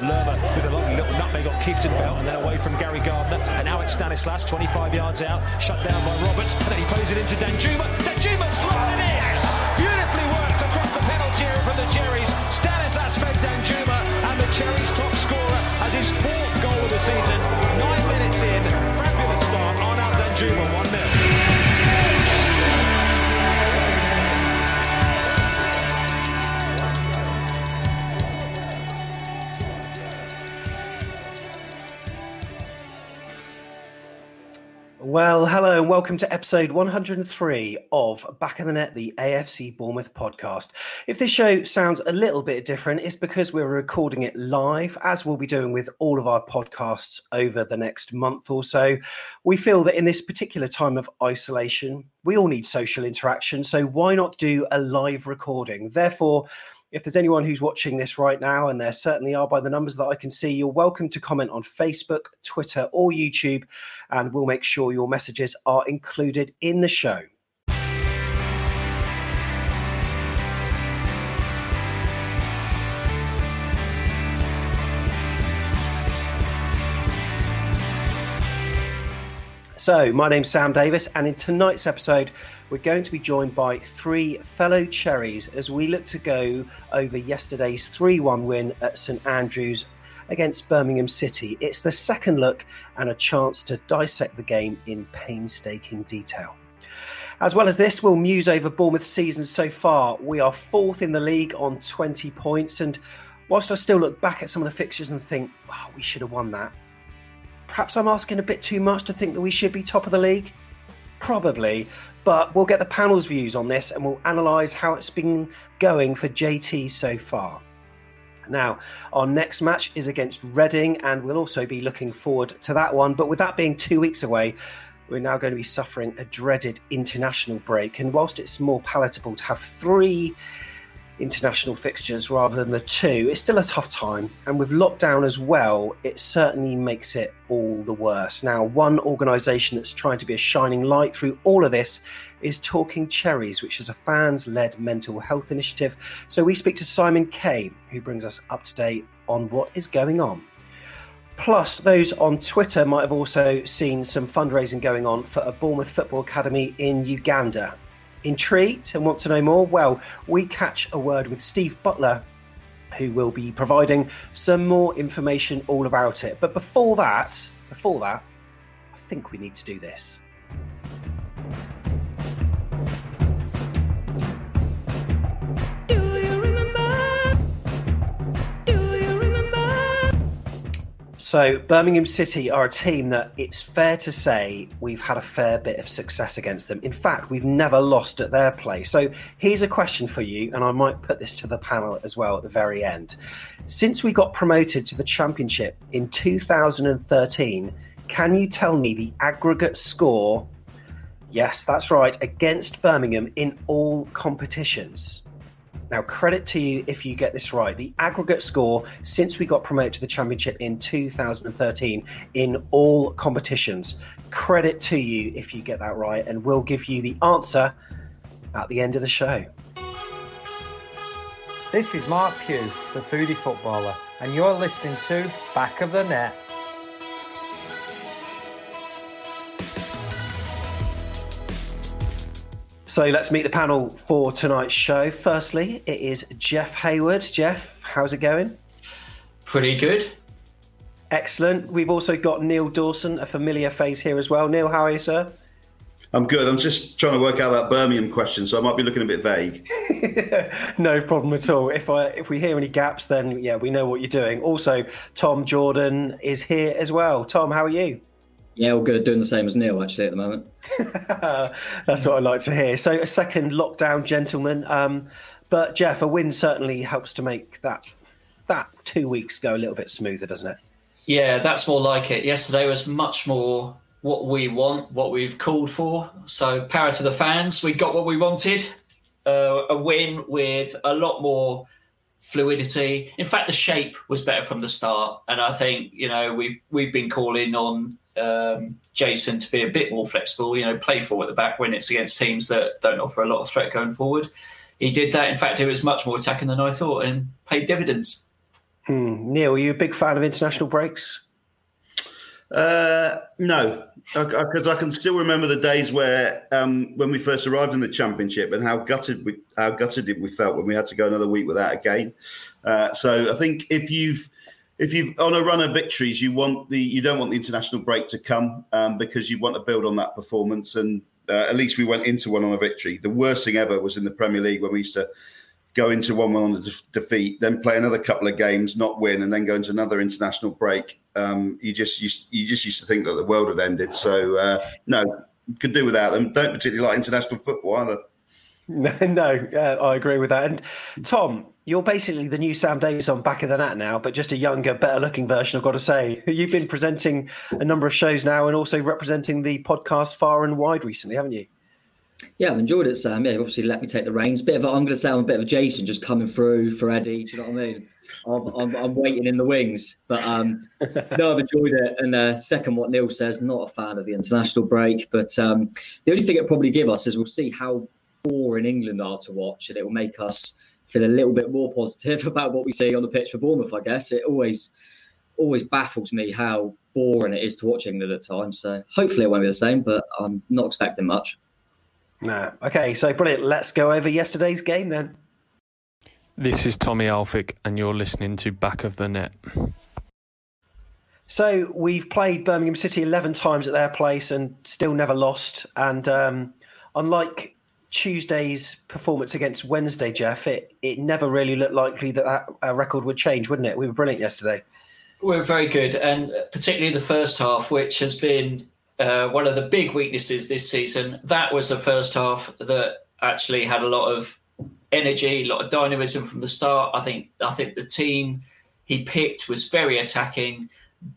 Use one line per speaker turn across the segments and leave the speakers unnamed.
Lerma with a lovely little nutmeg on Keefton Bell and then away from Gary Gardner and now it's Stanislas 25 yards out shut down by Roberts and then he plays it into Danjuma. Danjuma sliding in! Beautifully worked across the penalty area from the Cherries. Stanislas fed Danjuma and the Cherries top scorer has his fourth goal of the season. Nine minutes in fabulous start Arnaud Danjuma 1-0
Well, hello and welcome to episode 103 of Back in the Net, the AFC Bournemouth podcast. If this show sounds a little bit different, it's because we're recording it live, as we'll be doing with all of our podcasts over the next month or so. We feel that in this particular time of isolation, we all need social interaction. So why not do a live recording? Therefore, if there's anyone who's watching this right now, and there certainly are by the numbers that I can see, you're welcome to comment on Facebook, Twitter, or YouTube, and we'll make sure your messages are included in the show. So, my name's Sam Davis, and in tonight's episode, we're going to be joined by three fellow Cherries as we look to go over yesterday's 3 1 win at St Andrews against Birmingham City. It's the second look and a chance to dissect the game in painstaking detail. As well as this, we'll muse over Bournemouth's season so far. We are fourth in the league on 20 points, and whilst I still look back at some of the fixtures and think, oh, we should have won that, perhaps I'm asking a bit too much to think that we should be top of the league. Probably, but we'll get the panel's views on this and we'll analyse how it's been going for JT so far. Now, our next match is against Reading, and we'll also be looking forward to that one. But with that being two weeks away, we're now going to be suffering a dreaded international break. And whilst it's more palatable to have three international fixtures rather than the two, it's still a tough time. And with lockdown as well, it certainly makes it all the worse. Now, one organisation that's trying to be a shining light through all of this is Talking Cherries, which is a fans led mental health initiative. So we speak to Simon Kay, who brings us up to date on what is going on. Plus, those on Twitter might have also seen some fundraising going on for a Bournemouth Football Academy in Uganda. Intrigued and want to know more? Well, we catch a word with Steve Butler, who will be providing some more information all about it. But before that, before that, I think we need to do this. So, Birmingham City are a team that it's fair to say we've had a fair bit of success against them. In fact, we've never lost at their place. So, here's a question for you, and I might put this to the panel as well at the very end. Since we got promoted to the Championship in 2013, can you tell me the aggregate score? Yes, that's right, against Birmingham in all competitions. Now, credit to you if you get this right. The aggregate score since we got promoted to the Championship in 2013 in all competitions. Credit to you if you get that right, and we'll give you the answer at the end of the show.
This is Marc Pugh, the foodie footballer, and you're listening to Back of the Net.
So let's meet the panel for tonight's show. Firstly, it is Jeff Hayward. Jeff, how's it going?
Pretty good.
Excellent. We've also got Neil Dawson, a familiar face here as well. Neil, how are you, sir?
I'm good. I'm just trying to work out that Birmingham question, so I might be looking a bit vague.
no problem at all. If I if we hear any gaps, then yeah, we know what you're doing. Also, Tom Jordan is here as well. Tom, how are you?
Yeah, all good. Doing the same as Neil actually at the moment.
That's what I like to hear. So a second lockdown, gentlemen. Um, but Jeff, a win certainly helps to make that that two weeks go a little bit smoother, doesn't it?
Yeah, that's more like it. Yesterday was much more what we want, what we've called for. So power to the fans. We got what we wanted. Uh, a win with a lot more fluidity. In fact, the shape was better from the start, and I think you know we've we've been calling on um, Jason to be a bit more flexible, you know, play forward at the back when it's against teams that don't offer a lot of threat going forward. He did that. In fact, it was much more attacking than I thought and paid dividends.
Hmm. Neil, are you a big fan of international breaks?
Uh, no, because I, I, can still remember the days where um, when we first arrived in the championship and how gutted we how gutted we felt when we had to go another week without a game. Uh, so I think if you've if you've on a run of victories, you want the you don't want the international break to come um, because you want to build on that performance. And uh, at least we went into one on a victory. The worst thing ever was in the Premier League when we used to go into one on a de- defeat, then play another couple of games, not win, and then go into another international break. Um, you just used, you just used to think that the world had ended. So uh, no, could do without them. Don't particularly like international football either.
No, no, uh, I agree with that. And Tom, you're basically the new Sam Davis on back of the net now, but just a younger, better looking version, I've got to say. You've been presenting a number of shows now and also representing the podcast far and wide recently, haven't you?
Yeah, I've enjoyed it, Sam. Yeah, obviously let me take the reins. Bit of a, I'm going to say I'm a bit of a Jason just coming through for Eddie. Do you know what I mean? I'm, I'm, I'm waiting in the wings, but um, no, I've enjoyed it. And uh, second, what Neil says, not a fan of the international break, but um, the only thing it probably give us is we'll see how boring England are to watch, and it will make us feel a little bit more positive about what we see on the pitch for Bournemouth. I guess it always always baffles me how boring it is to watch England at times. So hopefully it won't be the same, but I'm not expecting much.
Nah. Okay, so brilliant. Let's go over yesterday's game then.
This is Tommy Elphick, and you're listening to Back of the Net.
So we've played Birmingham City 11 times at their place and still never lost. And um, unlike Tuesday's performance against Wednesday, Jeff, it, it never really looked likely that that uh, record would change, wouldn't it? We were brilliant yesterday.
We were very good, and particularly the first half, which has been uh, one of the big weaknesses this season. That was the first half that actually had a lot of energy, a lot of dynamism from the start. I think I think the team he picked was very attacking,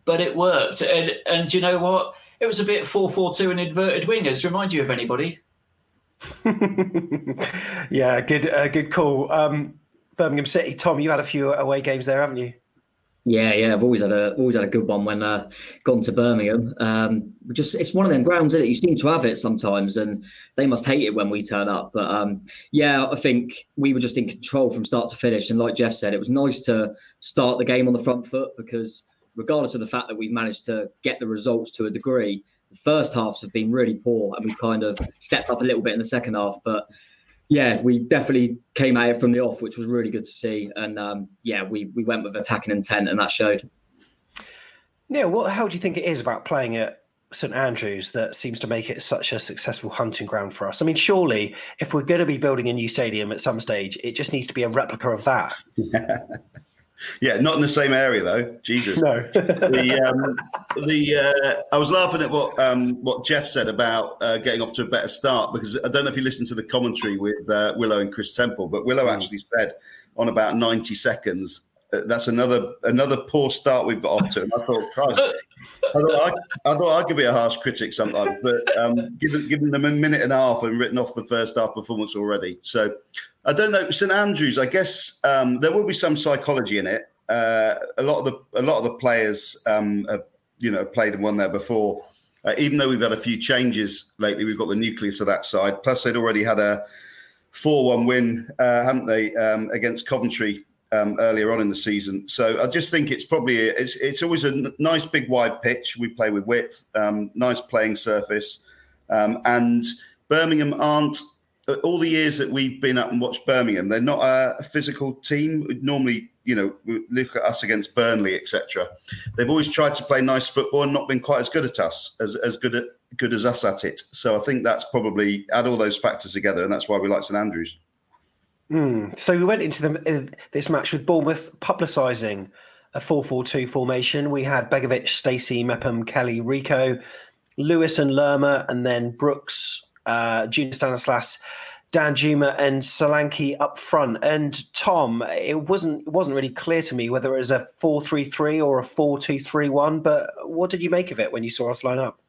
but it worked. And and you know what? It was a bit four four two and inverted wingers. Remind you of anybody?
yeah, good, uh, good call. Um, Birmingham City, Tom, you had a few away games there, haven't you?
Yeah, yeah, I've always had a always had a good one when uh, gone to Birmingham. Um, just it's one of them grounds that you seem to have it sometimes, and they must hate it when we turn up. But um, yeah, I think we were just in control from start to finish, and like Jeff said, it was nice to start the game on the front foot because regardless of the fact that we've managed to get the results to a degree, first halves have been really poor, and we've kind of stepped up a little bit in the second half. But yeah, we definitely came at it from the off, which was really good to see. And um, yeah, we we went with attacking intent, and that showed.
Neil, what the hell do you think it is about playing at St Andrews that seems to make it such a successful hunting ground for us? I mean, surely if we're going to be building a new stadium at some stage, it just needs to be a replica of that.
Yeah, not in the same area though. Jesus.
No.
the um, the uh, I was laughing at what um, what Jeff said about uh, getting off to a better start because I don't know if you listened to the commentary with uh, Willow and Kris Temple, but Willow mm. actually said on about ninety seconds that's another another poor start we've got off to. And I thought, Christ, I thought I, I, thought I could be a harsh critic sometimes, but um, given, given them a minute and a half and written off the first half performance already. So I don't know. St Andrews, I guess um, there will be some psychology in it. Uh, a lot of the a lot of the players um, have, you know played and won there before. Uh, even though we've had a few changes lately, we've got the nucleus of that side. Plus, they'd already had a four-one win, uh, haven't they, um, against Coventry um, earlier on in the season. So I just think it's probably it's it's always a n- nice big wide pitch. We play with width, um, nice playing surface, um, and Birmingham aren't. Uh, all the years that we've been up and watched Birmingham, they're not a, physical team. Normally, you know, look at us against Burnley, etc. They've always tried to play nice football and not been quite as good at us, as as good at good as us at it. So I think that's probably add all those factors together, and that's why we like St Andrews.
Mm. So we went into the, uh, this match with Bournemouth publicising a 4-4-2 formation. We had Begovic, Stacey, Mepham, Kelly, Rico, Lewis and Lerma, and then Brooks, uh, Junior Stanislas, Danjuma, and Solanke up front. And Tom, it wasn't it wasn't really clear to me whether it was a 4-3-3 or a 4-2-3-1. But what did you make of it when you saw us line up?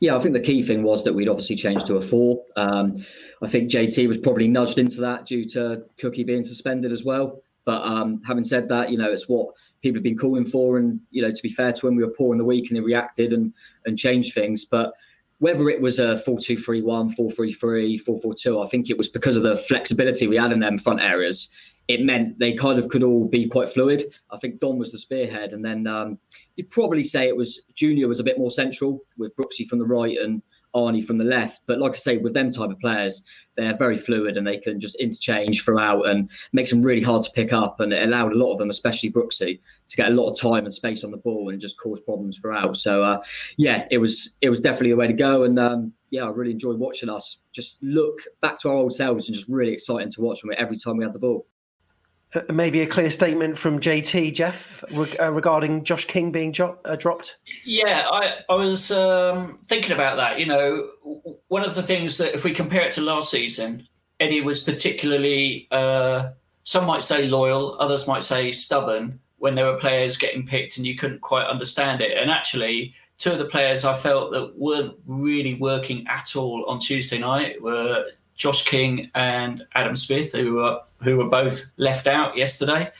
Yeah, I think the key thing was that we'd obviously changed to a four. Um, I think JT was probably nudged into that due to Cookie being suspended as well. But um, having said that, you know, it's what people have been calling for. And, you know, to be fair to him, we were poor in the week and he reacted and, and changed things. But whether it was a 4 2 3 1, 4 3 3, 4 4 2, I think it was because of the flexibility we had in them front areas it meant they kind of could all be quite fluid. I think Don was the spearhead, and then um, you'd probably say it was Junior was a bit more central with Brooksy from the right and Arnie from the left. But like I say, with them type of players, they're very fluid and they can just interchange throughout and makes them really hard to pick up. And it allowed a lot of them, especially Brooksy, to get a lot of time and space on the ball and just cause problems throughout. So uh, yeah, it was it was definitely a way to go. And um, yeah, I really enjoyed watching us just look back to our old selves and just really exciting to watch them every time we had the ball.
Uh, maybe a clear statement from JT Jeff uh, regarding Josh King being jo- uh, dropped.
Yeah, I, I was um, thinking about that. You know, one of the things that if we compare it to last season, Eddie was particularly, uh, some might say loyal, others might say stubborn when there were players getting picked and you couldn't quite understand it. And actually, two of the players I felt that weren't really working at all on Tuesday night were Josh King and Adam Smith, who were who were both left out yesterday.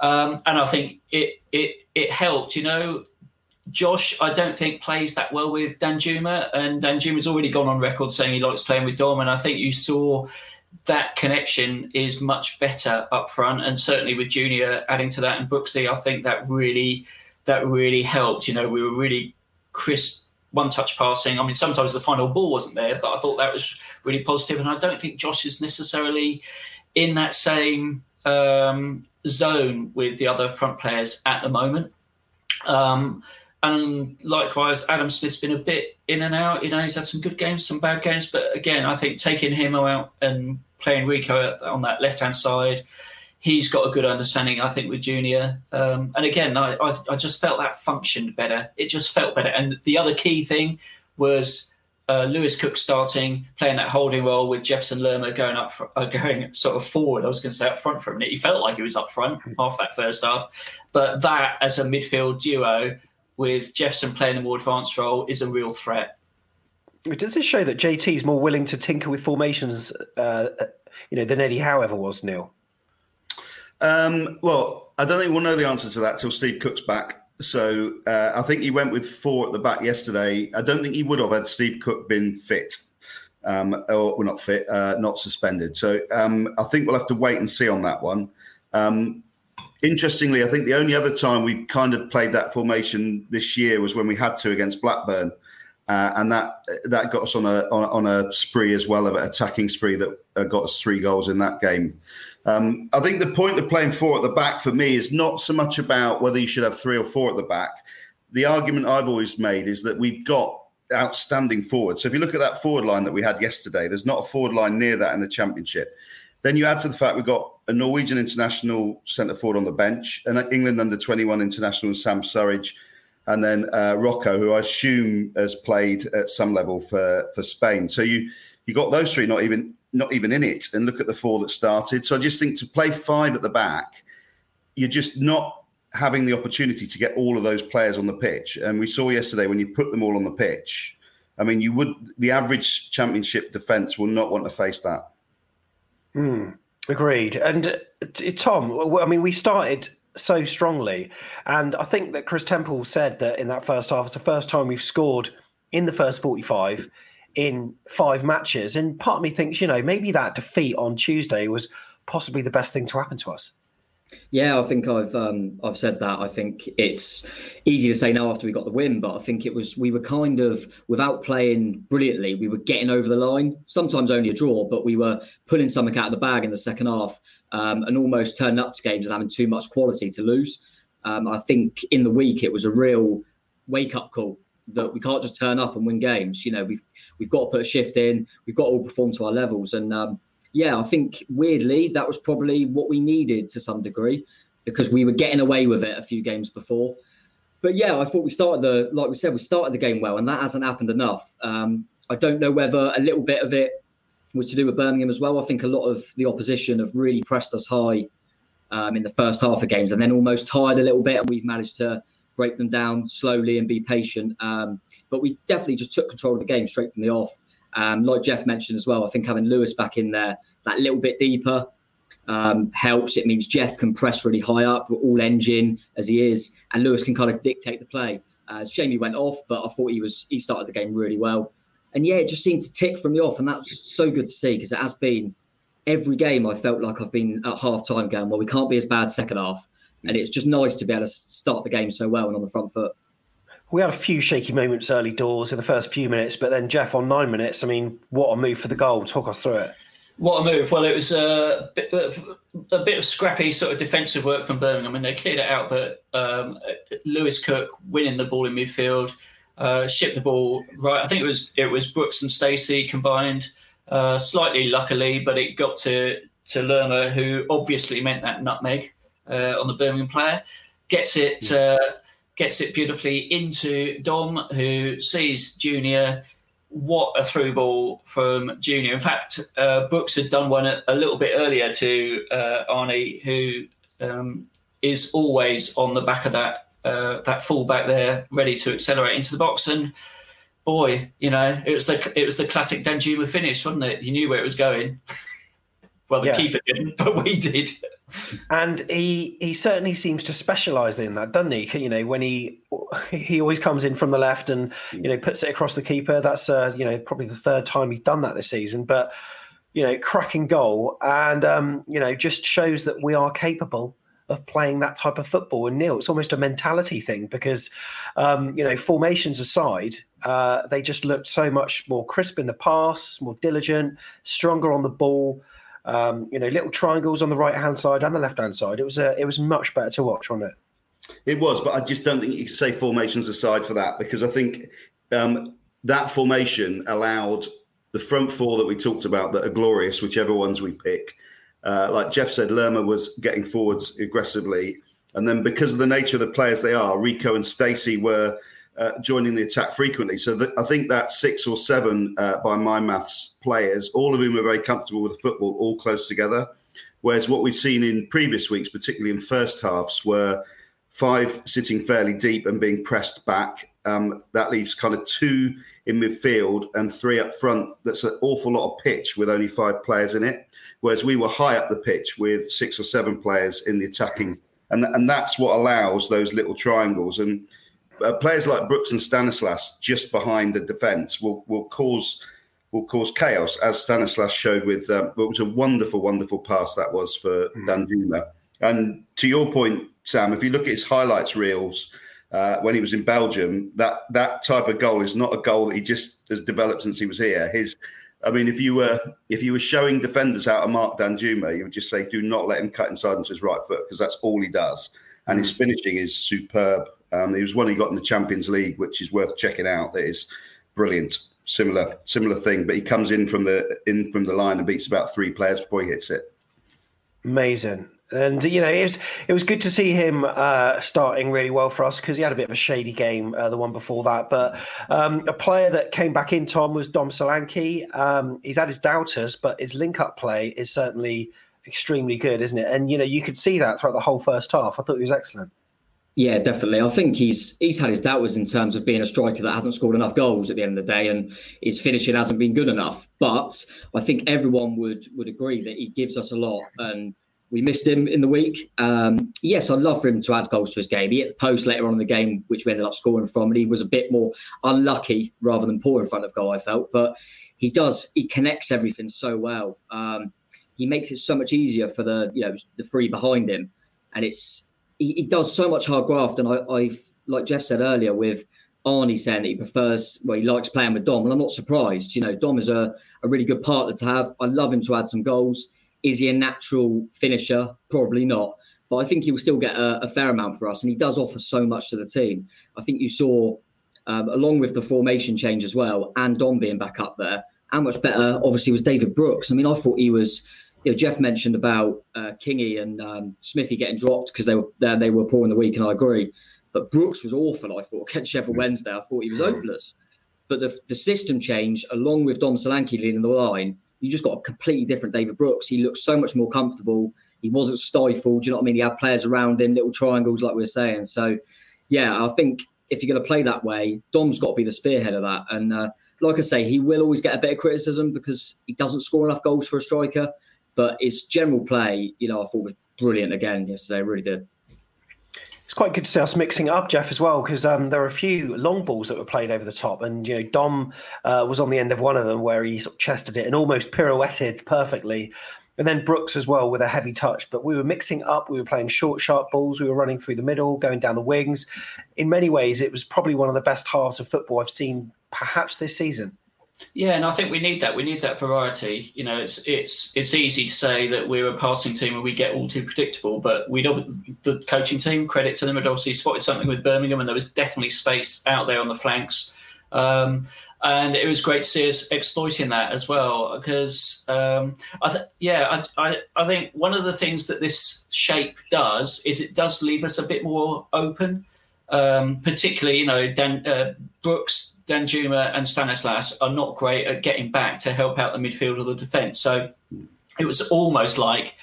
Um, and I think it it it helped. You know, Josh, I don't think plays that well with Danjuma, and Danjuma's already gone on record saying he likes playing with Dom, and I think you saw that connection is much better up front, and certainly with Junior adding to that and Brooksy, I think that really that really helped. You know, we were really crisp one touch passing. I mean, sometimes the final ball wasn't there, but I thought that was really positive. And I don't think Josh is necessarily in that same um, zone with the other front players at the moment. Um, and likewise, Adam Smith's been a bit in and out. You know, he's had some good games, some bad games. But again, I think taking him out and playing Rico on that left hand side, he's got a good understanding, I think, with Junior. Um, and again, I, I, I, just felt that functioned better. It just felt better. And the other key thing was uh, Lewis Cook starting, playing that holding role with Jefferson Lerma going up, for, uh, going sort of forward. I was going to say up front for a minute. He felt like he was up front half that first half. But that as a midfield duo with Jefferson playing a more advanced role is a real threat.
Does this show that JT is more willing to tinker with formations, uh, you know, than Eddie Howe ever was, Neil?
Um, well, I don't think we'll know the answer to that till Steve Cook's back. So uh, I think he went with four at the back yesterday. I don't think he would have had Steve Cook been fit, um, or well, not fit, uh, not suspended. So um, I think we'll have to wait and see on that one. Um, interestingly, I think the only other time we've kind of played that formation this year was when we had to against Blackburn. Uh, and that that got us on a on, on a spree as well, of an attacking spree that uh, got us three goals in that game. Um, I think the point of playing four at the back for me is not so much about whether you should have three or four at the back. The argument I've always made is that we've got outstanding forwards. So if you look at that forward line that we had yesterday, there's not a forward line near that in the championship. Then you add to the fact we've got a Norwegian international centre forward on the bench, an England under 21 international Sam Surridge, and then uh, Rocco, who I assume has played at some level for for Spain. So you you got those three not even not even in it, and look at the four that started. So I just think to play five at the back, you're just not having the opportunity to get all of those players on the pitch. And we saw yesterday when you put them all on the pitch, I mean, you would the average championship defence will not want to face that.
Mm, agreed. And uh, Tom, I mean, we started so strongly, and I think that Kris Temple said that in that first half, it's the first time we've scored in the first forty-five in five matches. And part of me thinks, you know, maybe that defeat on Tuesday was possibly the best thing to happen to us.
Yeah, I think I've um, I've said that. I think it's easy to say now after we got the win, but I think it was we were kind of without playing brilliantly, we were getting over the line. Sometimes only a draw, but we were pulling something out of the bag in the second half um, and almost turning up to games and having too much quality to lose. Um, I think in the week it was a real wake up call that we can't just turn up and win games. You know, we've we've got to put a shift in. We've got to all perform to our levels and um, yeah, I think weirdly that was probably what we needed to some degree because we were getting away with it a few games before. But yeah, I thought we started the like we said we started the game well, and that hasn't happened enough. Um, I don't know whether a little bit of it was to do with Birmingham as well. I think a lot of the opposition have really pressed us high um, in the first half of games, and then almost tired a little bit, and we've managed to break them down slowly and be patient. Um, but we definitely just took control of the game straight from the off. Um, like Jeff mentioned as well, I think having Lewis back in there that little bit deeper um, helps. It means Jeff can press really high up, all engine as he is, and Lewis can kind of dictate the play. Uh, shame he went off, but I thought he was he started the game really well. And yeah, it just seemed to tick from the off, and that's so good to see because it has been every game I felt like I've been at half time going, well, we can't be as bad second half. And it's just nice to be able to start the game so well and on the front foot
we had a few shaky moments early doors in the first few minutes, but then Jeff on nine minutes. I mean, what a move for the goal! Talk us through it.
What a move! Well, it was a bit, a bit of scrappy sort of defensive work from Birmingham, and they cleared it out. But um, Lewis Cook winning the ball in midfield, uh, shipped the ball right. I think it was it was Brooks and Stacey combined, uh, slightly luckily, but it got to to Lerma, who obviously meant that nutmeg on the Birmingham player. Gets it. Uh, gets it beautifully into Dom, who sees Junior. What a through ball from Junior. In fact, uh, Brooks had done one a, a, little bit earlier to uh, Arnie, who um, is always on the back of that uh, that fullback there, ready to accelerate into the box. And boy, you know, it was the it was the classic Danjuma finish, wasn't it? You knew where it was going. well, the yeah. keeper didn't, but we did.
And he he certainly seems to specialize in that doesn't he? You know when he he always comes in from the left and you know puts it across the keeper. That's uh, you know probably the third time he's done that this season but you know cracking goal. And um, you know just shows that we are capable of playing that type of football. And Neil it's almost a mentality thing because um, you know formations aside uh, they just looked so much more crisp in the pass more diligent stronger on the ball um, you know, little triangles on the right hand side and the left hand side. It was a, it was much better to watch, wasn't it?
It was, but I just don't think you can say formations aside for that because I think um, that formation allowed the front four that we talked about that are glorious, whichever ones we pick. Uh, like Jeff said, Lerma was getting forwards aggressively. And then because of the nature of the players they are, Rico and Stacey were uh, joining the attack frequently. So that, I think that six or seven, uh, by my maths, players, all of whom are very comfortable with the football, all close together. Whereas what we've seen in previous weeks, particularly in first halves, were five sitting fairly deep and being pressed back. Um, that leaves kind of two in midfield and three up front. That's an awful lot of pitch with only five players in it. Whereas we were high up the pitch with six or seven players in the attacking. And, and that's what allows those little triangles. And uh, players like Brooks and Stanislas just behind the defence will will cause will cause chaos, as Stanislas showed with. Um, it was a wonderful, wonderful pass that was for mm. Danjuma. And to your point, Sam, if you look at his highlights reels uh, when he was in Belgium, that that type of goal is not a goal that he just has developed since he was here. His I mean, if you were if you were showing defenders how to mark Danjuma, you would just say, "Do not let him cut inside onto his right foot," because that's all he does, and his mm. finishing is superb. Um, he was one he got in the Champions League, which is worth checking out. That is brilliant. Similar, similar thing, but he comes in from the in from the line and beats about three players before he hits it.
Amazing. And you know, it was it was good to see him uh, starting really well for us because he had a bit of a shady game, uh, the one before that. But um, a player that came back in, Tom, was Dom Solanke. Um, he's had his doubters, but his link-up play is certainly extremely good, isn't it? And you know, you could see that throughout the whole first half. I thought he was excellent.
Yeah, definitely. I think he's he's had his doubters in terms of being a striker that hasn't scored enough goals at the end of the day, and his finishing hasn't been good enough. But I think everyone would would agree that he gives us a lot, and we missed him in the week. Um, yes, I'd love for him to add goals to his game. He hit the post later on in the game, which we ended up scoring from, and he was a bit more unlucky rather than poor in front of goal. I felt, but he does he connects everything so well. Um, he makes it so much easier for the you know the three behind him, and it's he, he does so much hard graft, and I, I like Jeff said earlier with Arnie saying that he prefers, well, he likes playing with Dom, and I'm not surprised. You know, Dom is a, a really good partner to have. I love him to add some goals. Is he a natural finisher? Probably not. But I think he will still get a, a fair amount for us, and he does offer so much to the team. I think you saw, um, along with the formation change as well, and Dom being back up there, how much better, obviously, was David Brooks. I mean, I thought he was you know, Jeff mentioned about uh, Kingy and um, Smithy getting dropped because they were they were poor in the week, and I agree. But Brooks was awful. I thought against Sheffield mm. Wednesday, I thought he was hopeless. But the the system change, along with Dom Solanke leading the line, you just got a completely different David Brooks. He looked so much more comfortable. He wasn't stifled. Do you know what I mean? He had players around him, little triangles, like we were saying. So, yeah, I think if you're going to play that way, Dom's got to be the spearhead of that. And uh, like I say, he will always get a bit of criticism because he doesn't score enough goals for a striker. But his general play, you know, I thought was brilliant again yesterday. Really did.
It's quite good to see us mixing it up, Jeff, as well, because um, there were a few long balls that were played over the top, and you know Dom uh, was on the end of one of them where he sort of chested it and almost pirouetted perfectly, and then Brooks as well with a heavy touch. But we were mixing up. We were playing short, sharp balls. We were running through the middle, going down the wings. In many ways, it was probably one of the best halves of football I've seen, perhaps this season.
Yeah, and I think we need that. We need that variety. You know, it's it's it's easy to say that we're a passing team and we get all too predictable, but we don't. The coaching team, credit to them, had obviously spotted something with Birmingham, and there was definitely space out there on the flanks. Um, and it was great to see us exploiting that as well. Because um, I th- yeah, I, I I think one of the things that this shape does is it does leave us a bit more open. Um, particularly, you know, Dan, uh, Brooks Danjuma and Stanislas are not great at getting back to help out the midfield or the defence. So it was almost like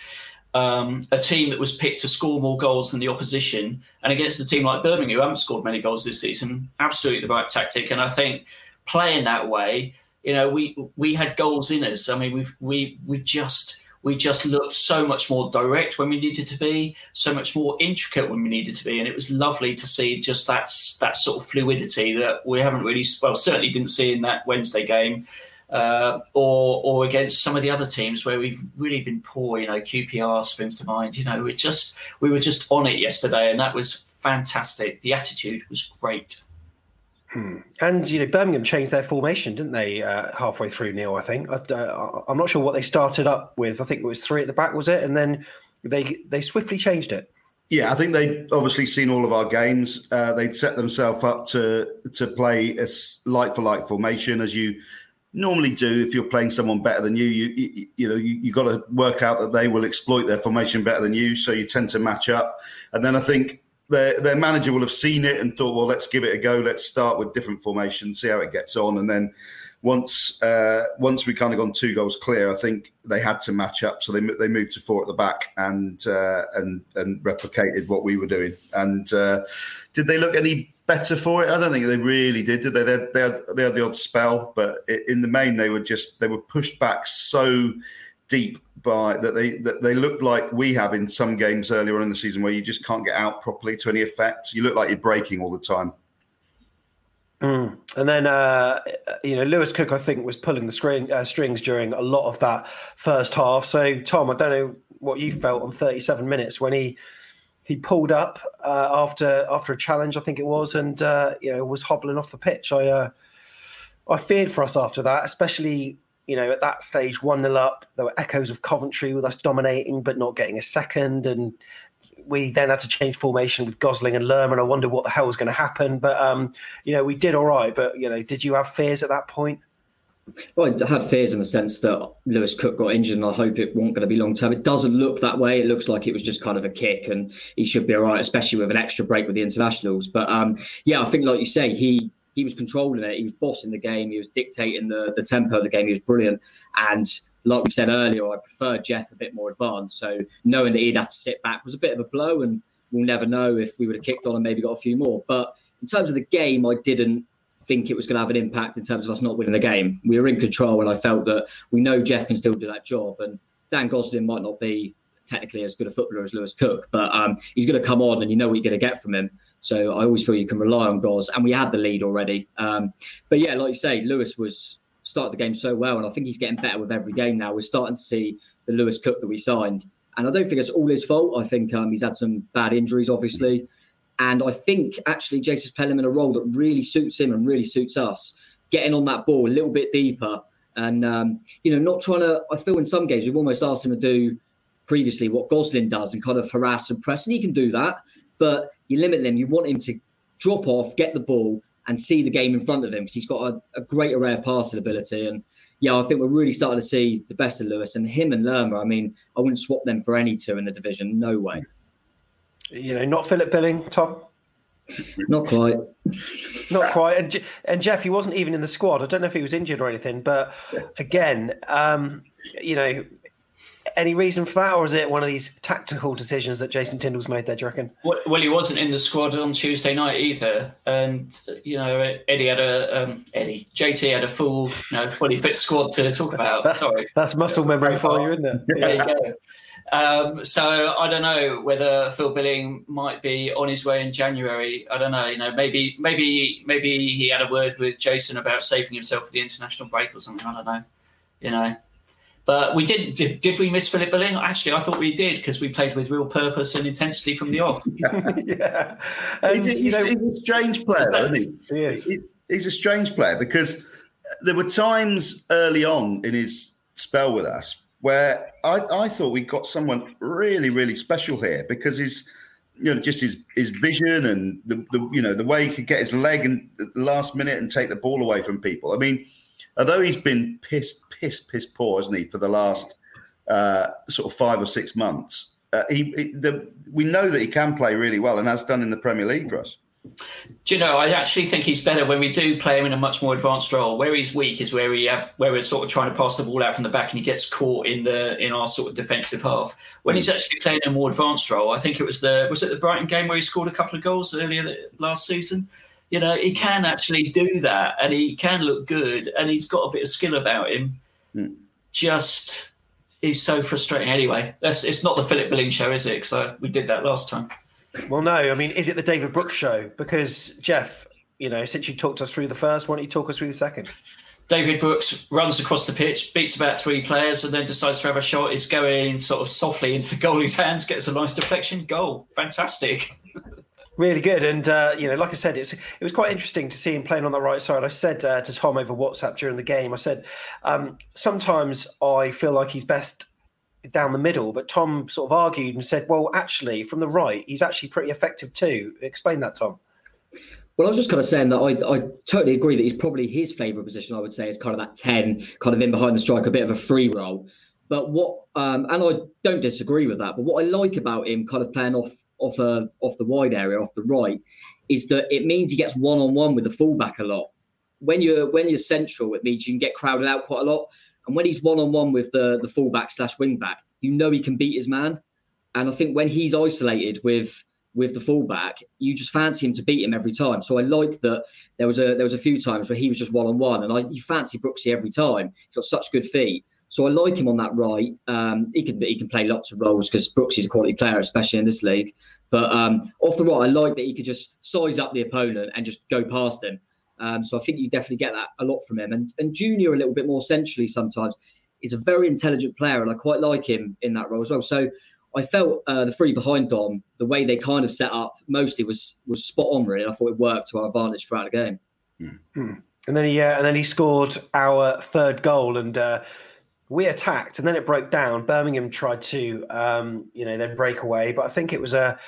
um, a team that was picked to score more goals than the opposition. And against a team like Birmingham, who haven't scored many goals this season, absolutely the right tactic. And I think playing that way, you know, we we had goals in us. I mean, we we we just we just looked so much more direct when we needed to be, so much more intricate when we needed to be, and it was lovely to see just that that sort of fluidity that we haven't really, well, certainly didn't see in that Wednesday game, uh, or or against some of the other teams where we've really been poor. You know, QPR springs to mind. You know, we just we were just on it yesterday, and that was fantastic. The attitude was great.
Hmm. And you know, Birmingham changed their formation, didn't they? Uh, halfway through, Neil. I think I, am uh, not sure what they started up with. I think it was three at the back, was it? And then they they swiftly changed it.
Yeah, I think they'd obviously seen all of our games. Uh, they'd set themselves up to to play a like for like formation, as you normally do if you're playing someone better than you. You you, you know you, you got to work out that they will exploit their formation better than you, so you tend to match up. And then I think their their manager will have seen it and thought, well, let's give it a go. Let's start with different formations, see how it gets on, and then once uh, once we kind of gone two goals clear, I think they had to match up, so they they moved to four at the back and uh, and and replicated what we were doing. And uh, did they look any better for it? I don't think they really did. Did they? They they had, they had the odd spell, but in the main, they were just they were pushed back so deep by that they that they look like we have in some games earlier on in the season where you just can't get out properly to any effect. You look like you're breaking all the time.
Mm. And then, uh, you know, Lewis Cook, I think, was pulling the screen, uh, strings during a lot of that first half. So, Tom, I don't know what you felt on 37 minutes when he he pulled up uh, after after a challenge, I think it was, and uh, you know was hobbling off the pitch. I uh, I feared for us after that, especially you know, at that stage, 1 0 up, there were echoes of Coventry with us dominating but not getting a second. And we then had to change formation with Gosling and Lerma. And I wonder what the hell was going to happen. But, um, you know, we did all right. But, you know, did you have fears at that point?
Well, I had fears in the sense that Lewis Cook got injured, and I hope it wasn't going to be long term. It doesn't look that way. It looks like it was just kind of a kick, and he should be all right, especially with an extra break with the internationals. But um, yeah, I think, like you say, he he was controlling it. He was bossing the game. He was dictating the, the tempo of the game. He was brilliant. And like we said earlier, I preferred Jeff a bit more advanced. So knowing that he'd have to sit back was a bit of a blow, and we'll never know if we would have kicked on and maybe got a few more. But in terms of the game, I didn't think it was going to have an impact in terms of us not winning the game. We were in control, and I felt that we know Jeff can still do that job. And Dan Gosling might not be technically as good a footballer as Lewis Cook, but um, he's going to come on, and you know what you're going to get from him. So I always feel you can rely on Gos, and we had the lead already. Um, but yeah, like you say, Lewis was started the game so well, and I think he's getting better with every game now. We're starting to see the Lewis Cook that we signed, and I don't think it's all his fault. I think um, he's had some bad injuries, obviously, and I think actually Jason's playing him in a role that really suits him and really suits us, getting on that ball a little bit deeper, and um, you know, not trying to. I feel in some games we've almost asked him to do previously what Gosling does and kind of harass and press, and he can do that, but you limit him. You want him to drop off, get the ball, and see the game in front of him because he's got a, a, great array of passing ability. And yeah, I think we're really starting to see the best of Lewis and him and Lerma. I mean, I wouldn't swap them for any two in the division. No way.
You know, not Philip Billing, Tom.
Not quite.
Not quite. And, and Jeff, he wasn't even in the squad. I don't know if he was injured or anything, but again, um, you know, any reason for that, or is it one of these tactical decisions that Jason Tindall's made there? Do you reckon?
Well, he wasn't in the squad on Tuesday night either, and you know Eddie had a um, Eddie JT had a full, you know, fully fit squad to talk about.
That's,
Sorry,
that's muscle memory for you, isn't it?
There you go. Um, so I don't know whether Phil Billing might be on his way in January. I don't know. You know, maybe maybe maybe he had a word with Jason about saving himself for the international break or something. I don't know. You know. But we did, did. Did we miss Philip Billing? Actually, I thought we did because we played with real purpose and intensity from the off.
yeah,
and, he's, he's, know, he's, a strange player, that, isn't he? He is. He, he's a strange player because there were times early on in his spell with us where I, I thought we got someone really, really special here because his, you know, just his his vision and the, the you know the way he could get his leg in the last minute and take the ball away from people. I mean although he's been piss, piss, piss poor, hasn't he, for the last uh, sort of five or six months, uh, he, he the, we know that he can play really well and has done in the Premier League for us.
Do you know? I actually think he's better when we do play him in a much more advanced role. Where he's weak is where we have where we're sort of trying to pass the ball out from the back and he gets caught in the in our sort of defensive half. When he's actually playing a more advanced role, I think it was the was it the Brighton game where he scored a couple of goals earlier last season you know, he can actually do that and he can look good and he's got a bit of skill about him. Mm. Just he's so frustrating anyway. That's, it's not the Philip Billing show, is it? Because we did that last time.
Well, no. I mean, is it the David Brooks show? Because Jeff, you know, since you talked us through the first, why don't you talk us through the second?
David Brooks runs across the pitch, beats about three players, and then decides to have a shot. It's going sort of softly into the goalie's hands, gets a nice deflection, goal. Fantastic.
Really good, and uh, you know, like I said, it was it was quite interesting to see him playing on the right side. I said uh, to Tom over WhatsApp during the game, I said um, sometimes I feel like he's best down the middle, but Tom sort of argued and said, well, actually, from the right, he's actually pretty effective too. Explain that, Tom.
Well, I was just kind of saying that I, I totally agree that he's probably his favourite position. I would say is kind of that ten, kind of in behind the striker, a bit of a free role. But what, um, and I don't disagree with that. But what I like about him, kind of playing off off a off the wide area, off the right, is that it means he gets one on one with the fullback a lot. When you're when you're central, it means you can get crowded out quite a lot. And when he's one on one with the the fullback slash wing back, you know he can beat his man. And I think when he's isolated with with the fullback, you just fancy him to beat him every time. So I like that there was a there was a few times where he was just one on one, and I you fancy Brooksy every time. He's got such good feet. So I like him on that right. Um, he can he can play lots of roles because Brooks is a quality player, especially in this league. But um, off the right, I like that he could just size up the opponent and just go past him. Um, so I think you definitely get that a lot from him. And and Junior a little bit more centrally sometimes is a very intelligent player, and I quite like him in that role as well. So I felt uh, the three behind Dom, the way they kind of set up mostly was was spot on. Really, I thought it worked to our advantage throughout the game.
Hmm. And then he uh, and then he scored our third goal, and uh, we attacked and then it broke down. Birmingham tried to, um, you know, then break away, but I think it was a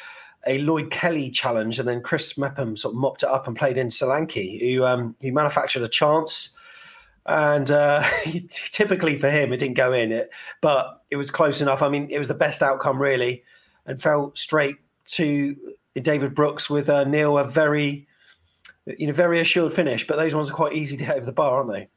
a Lloyd Kelly challenge, and then Chris Mepham sort of mopped it up and played in Solanke, who um, he manufactured a chance, and uh, typically for him it didn't go in, it, but it was close enough. I mean, it was the best outcome really, and fell straight to David Brooks with uh, Neil a very, you know, very assured finish. But those ones are quite easy to hit over the bar, aren't they?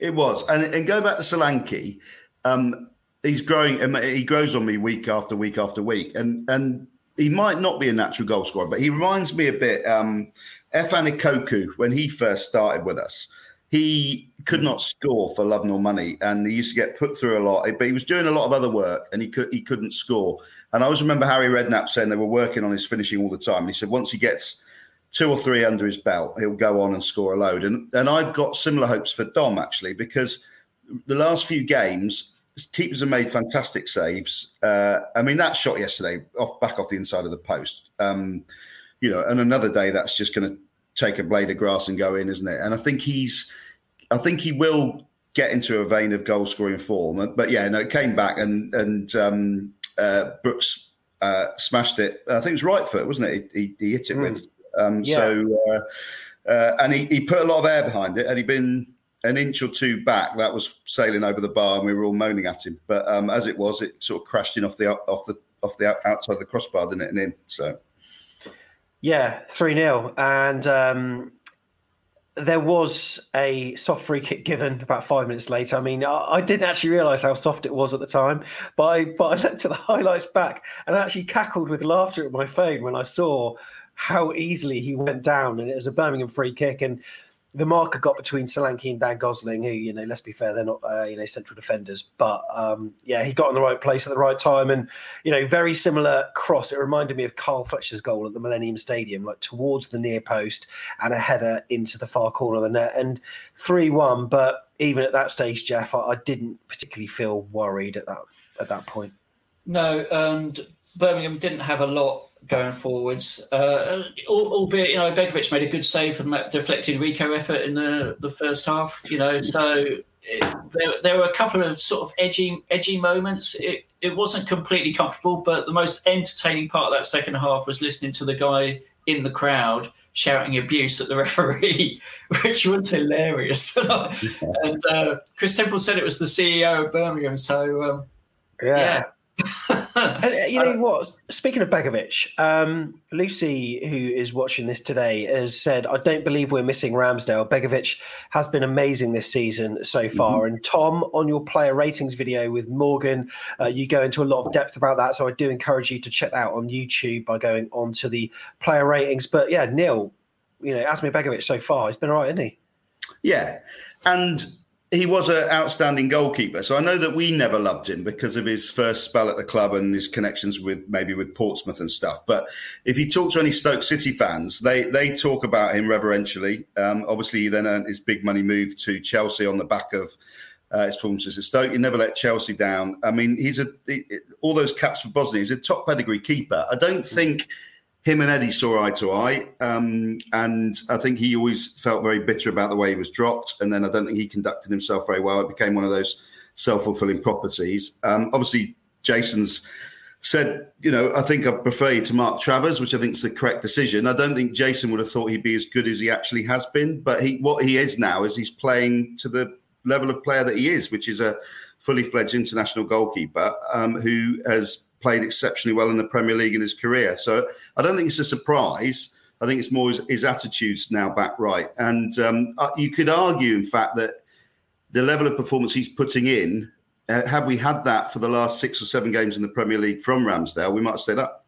It was, and and go back to Solanke. um, he's growing. um, He grows on me week after week after week, and and he might not be a natural goal scorer, but he reminds me a bit. Um, Efan when he first started with us, he could not score for love nor money, and he used to get put through a lot. But he was doing a lot of other work, and he could he couldn't score. And I always remember Harry Redknapp saying they were working on his finishing all the time. And he said once he gets two or three under his belt, he'll go on and score a load. And and I've got similar hopes for Dom actually because the last few games, keepers have made fantastic saves. Uh, I mean that shot yesterday off back off the inside of the post. Um, you know, and another day that's just going to take a blade of grass and go in, isn't it? And I think he's, I think he will get into a vein of goal scoring form. But yeah, no, it came back and and um, uh, Brooks uh, smashed it. I think it was right foot, wasn't it? He, he, he hit it
Mm.
with. Um,
Yeah.
So, uh, uh, and he, he put a lot of air behind it. Had he been an inch or two back, that was sailing over the bar, and we were all moaning at him. But um, as it was, it sort of crashed in off the off the off the outside of the crossbar, didn't it? And in. So
Yeah, 3 0. And um, there was a soft free kick given about five minutes later. I mean, I, I didn't actually realise how soft it was at the time, but I, but I looked at the highlights back and I actually cackled with laughter at my phone when I saw how easily he went down. And it was a Birmingham free kick. And the marker got between Solanke and Dan Gosling, who, you know, let's be fair, they're not, uh, you know, central defenders. But um, yeah, he got in the right place at the right time. And, you know, very similar cross. It reminded me of Carl Fletcher's goal at the Millennium Stadium, like towards the near post and a header into the far corner of the net. And 3 1. But even at that stage, Jeff, I, I didn't particularly feel worried at that at that point.
No, and Birmingham didn't have a lot going forwards. Uh, al- albeit, you know, Begovic made a good save from that deflected Rico effort in the, the first half. You know, so it, there, there were a couple of sort of edgy edgy moments. It it wasn't completely comfortable, but the most entertaining part of that second half was listening to the guy in the crowd shouting abuse at the referee, which was hilarious. and uh, Kris Temple said it was the CEO of Birmingham. So um,
Yeah. and uh, you know what? Speaking of Begovic, um, Lucy, who is watching this today, has said, "I don't believe we're missing Ramsdale. Begovic has been amazing this season so far." And Tom, on your player ratings video with Morgan, uh, you go into a lot of depth about that. So I do encourage you to check that out on YouTube by going on to the player ratings. But yeah, Neil, you know, Asmir Begovic so far, he's been all right, isn't he?
Yeah, and he was an outstanding goalkeeper. So I know that we never loved him because of his first spell at the club and his connections with maybe with Portsmouth and stuff. But if you talk to any Stoke City fans, they they talk about him reverentially. Um, obviously, he then earned his big money move to Chelsea on the back of. Uh, his performances at Stoke, he never let Chelsea down. I mean, he's a he, all those caps for Bosnia. He's a top pedigree keeper. I don't think him and Eddie saw eye to eye. Um, and I think he always felt very bitter about the way he was dropped. And then I don't think he conducted himself very well. It became one of those self fulfilling prophecies. Um, obviously, Jason's said, you know, I think I prefer you to Mark Travers, which I think is the correct decision. I don't think Jason would have thought he'd be as good as he actually has been. But he, what he is now is he's playing to the level of player that he is, which is a fully fledged international goalkeeper um, who has played exceptionally well in the Premier League in his career. So I don't think it's a surprise. I think it's more his, his attitude's now back right. And um, uh, you could argue, in fact, that the level of performance he's putting in, uh, had we had that for the last six or seven games in the Premier League from Ramsdale, we might have stayed up.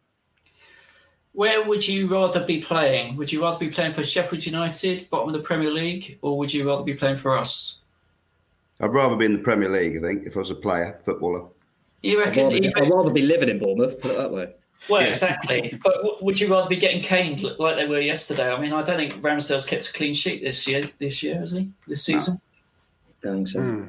Where would you rather be playing? Would you rather be playing for Sheffield United, bottom of the Premier League, or would you rather be playing for us?
I'd rather be in the Premier League, I think, if I was a player, footballer.
You
I'd
reckon?
rather, be, I'd rather be living in Bournemouth, put it that way.
well, exactly. But w- would you rather be getting caned like they were yesterday? I mean, I don't think Ramsdale's kept a clean sheet this year. This year, has he? This season?
Don't think so.
Hmm.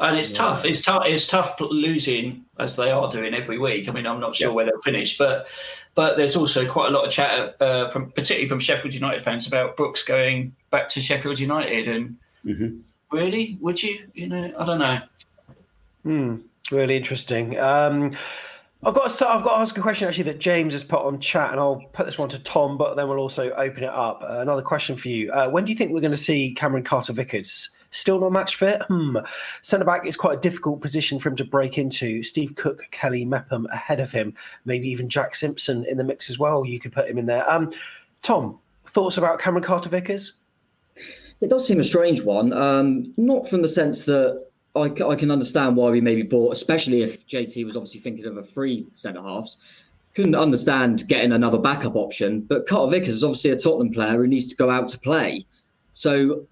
And it's tough. It's tough. It's tough losing as they are doing every week. I mean, I'm not sure where they'll finish, but but there's also quite a lot of chat uh, from particularly from Sheffield United fans about Brooks going back to Sheffield United. And
Mm-hmm.
really, would you? You know, I don't know.
Hmm, really interesting. Um, I've got to, I've got to ask a question actually that James has put on chat, and I'll put this one to Tom, but then we'll also open it up. Uh, another question for you: uh, When do you think we're going to see Cameron Carter Vickers? Still not match fit? Hmm. Centre back is quite a difficult position for him to break into. Steve Cook, Kelly Mepham ahead of him, maybe even Jack Simpson in the mix as well. You could put him in there. Um, Tom, thoughts about Cameron Carter Vickers?
It does seem a strange one, um, not from the sense that I, I can understand why we maybe bought, especially if JT was obviously thinking of a free centre halves. Couldn't understand getting another backup option, but Carter Vickers is obviously a Tottenham player who needs to go out to play. So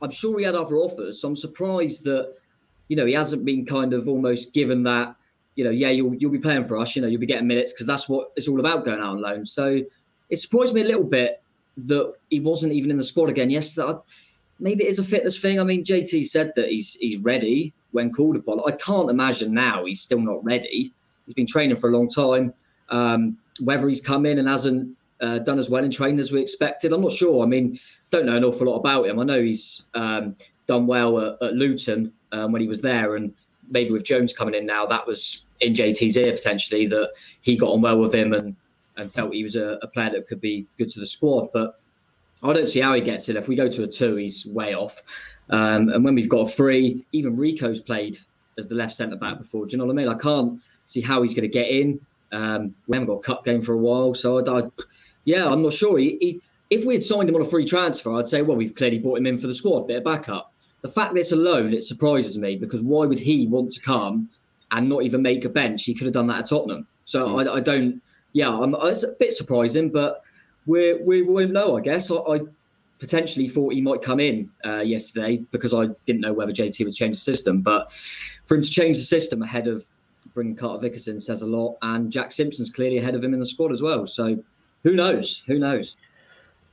I'm sure he had other offers. So I'm surprised that you know he hasn't been kind of almost given that you know yeah you'll you'll be playing for us. You know you'll be getting minutes because that's what it's all about going out on loan. So it surprised me a little bit that he wasn't even in the squad again yesterday. Maybe it is a fitness thing. I mean, JT said that he's he's ready when called upon. I can't imagine now he's still not ready. He's been training for a long time. Um, whether he's come in and hasn't uh, done as well in training as we expected, I'm not sure. I mean, don't know an awful lot about him. I know he's um, done well at, at Luton um, when he was there, and maybe with Jones coming in now, that was in JT's ear potentially that he got on well with him and and felt he was a, a player that could be good to the squad. But I don't see how he gets it. If we go to a two, he's way off. Um, and when we've got a three, even Rico's played as the left centre back before. Do you know what I mean? I can't see how he's going to get in. Um, we haven't got a cup game for a while, so I, I yeah, I'm not sure. He, he, if we had signed him on a free transfer, I'd say, well, we've clearly brought him in for the squad, bit of backup. The fact that it's a loan, it surprises me because why would he want to come and not even make a bench? He could have done that at Tottenham. So mm. I, I, don't. Yeah, I'm, it's a bit surprising, but we we won't know. I guess I, I potentially thought he might come in uh, yesterday because I didn't know whether JT would change the system. But for him to change the system ahead of bringing Carter Vickers in says a lot, and Jack Simpson's clearly ahead of him in the squad as well. So who knows? Who knows?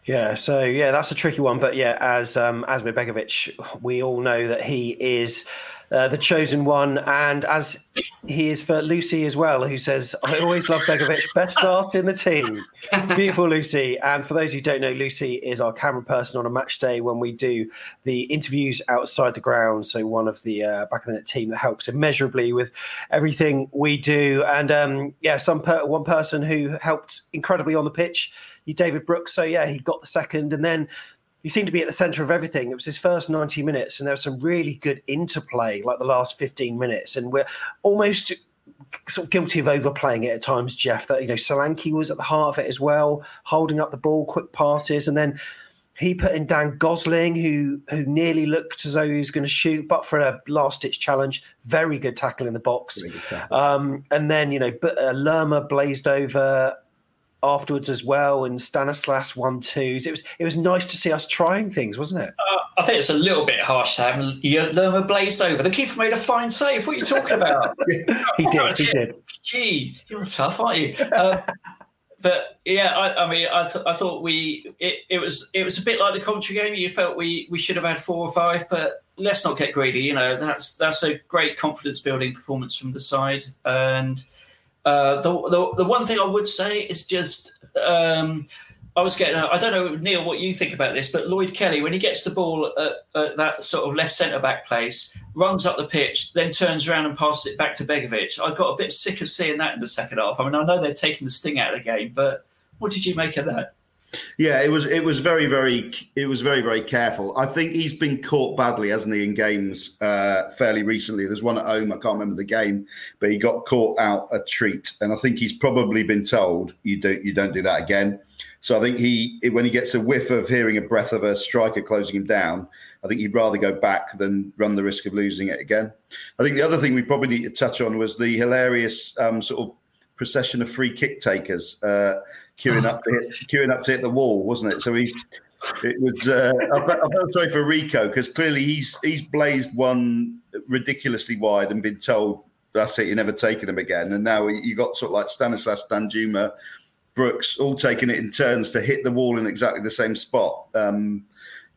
Yeah, so yeah, that's a tricky one. But yeah, as um, Asmir Begovic, we all know that he is uh, the chosen one, and as he is for Lucy as well, who says, "I always love Begovic, best arse in the team." Beautiful, Lucy. And for those who don't know, Lucy is our camera person on a match day when we do the interviews outside the ground. So one of the uh, back of the net team that helps immeasurably with everything we do. And um, yeah, some per- one person who helped incredibly on the pitch you David Brooks. So yeah, he got the second, and then he seemed to be at the centre of everything. It was his first 90 minutes, and there was some really good interplay, like the last 15 minutes, and we're almost sort of guilty of overplaying it at times, Jeff. That you know, Solanke was at the heart of it as well, holding up the ball, quick passes, and then he put in Dan Gosling, who who nearly looked as though he was going to shoot, but for a last ditch challenge, very good tackle in the box. Um, and then you know, but, uh, Lerma blazed over afterwards as well, and Stanislas won twos. It was it was nice to see us trying things, wasn't it?
Uh, I think it's a little bit harsh, to Sam. Lerma blazed over. The keeper made a fine save. What are you talking about?
he did. He did.
Gee, you're tough, aren't you? Um, but yeah, I, I mean, I, th- I thought we it, it was it was a bit like the Coventry game. You felt we we should have had four or five, but let's not get greedy. You know, that's that's a great confidence building performance from the side, and uh, the, the, the one thing I would say is just um, I was getting I don't know Neil what you think about this, but Lloyd Kelly when he gets the ball at, at that sort of left centre back place, runs up the pitch, then turns around and passes it back to Begovic. I got a bit sick of seeing that in the second half. I mean, I know they're taking the sting out of the game, but what did you make of that?
Yeah, it was it was very very it was very very careful. I think he's been caught badly, hasn't he, in games uh, fairly recently. There's one at home, I can't remember the game, but he got caught out a treat, and I think he's probably been told you don't you don't do that again. So I think he when he gets a whiff of hearing a breath of a striker closing him down, I think he'd rather go back than run the risk of losing it again. I think the other thing we probably need to touch on was the hilarious um, sort of procession of free kick takers. Uh, queuing up to hit, queuing up to hit the wall, wasn't it? So he, it was. Uh, I, felt, I felt sorry for Rico because clearly he's he's blazed one ridiculously wide and been told that's it, you're never taking him again. And now you got sort of like Stanislas Danjuma, Brooks, all taking it in turns to hit the wall in exactly the same spot. Um,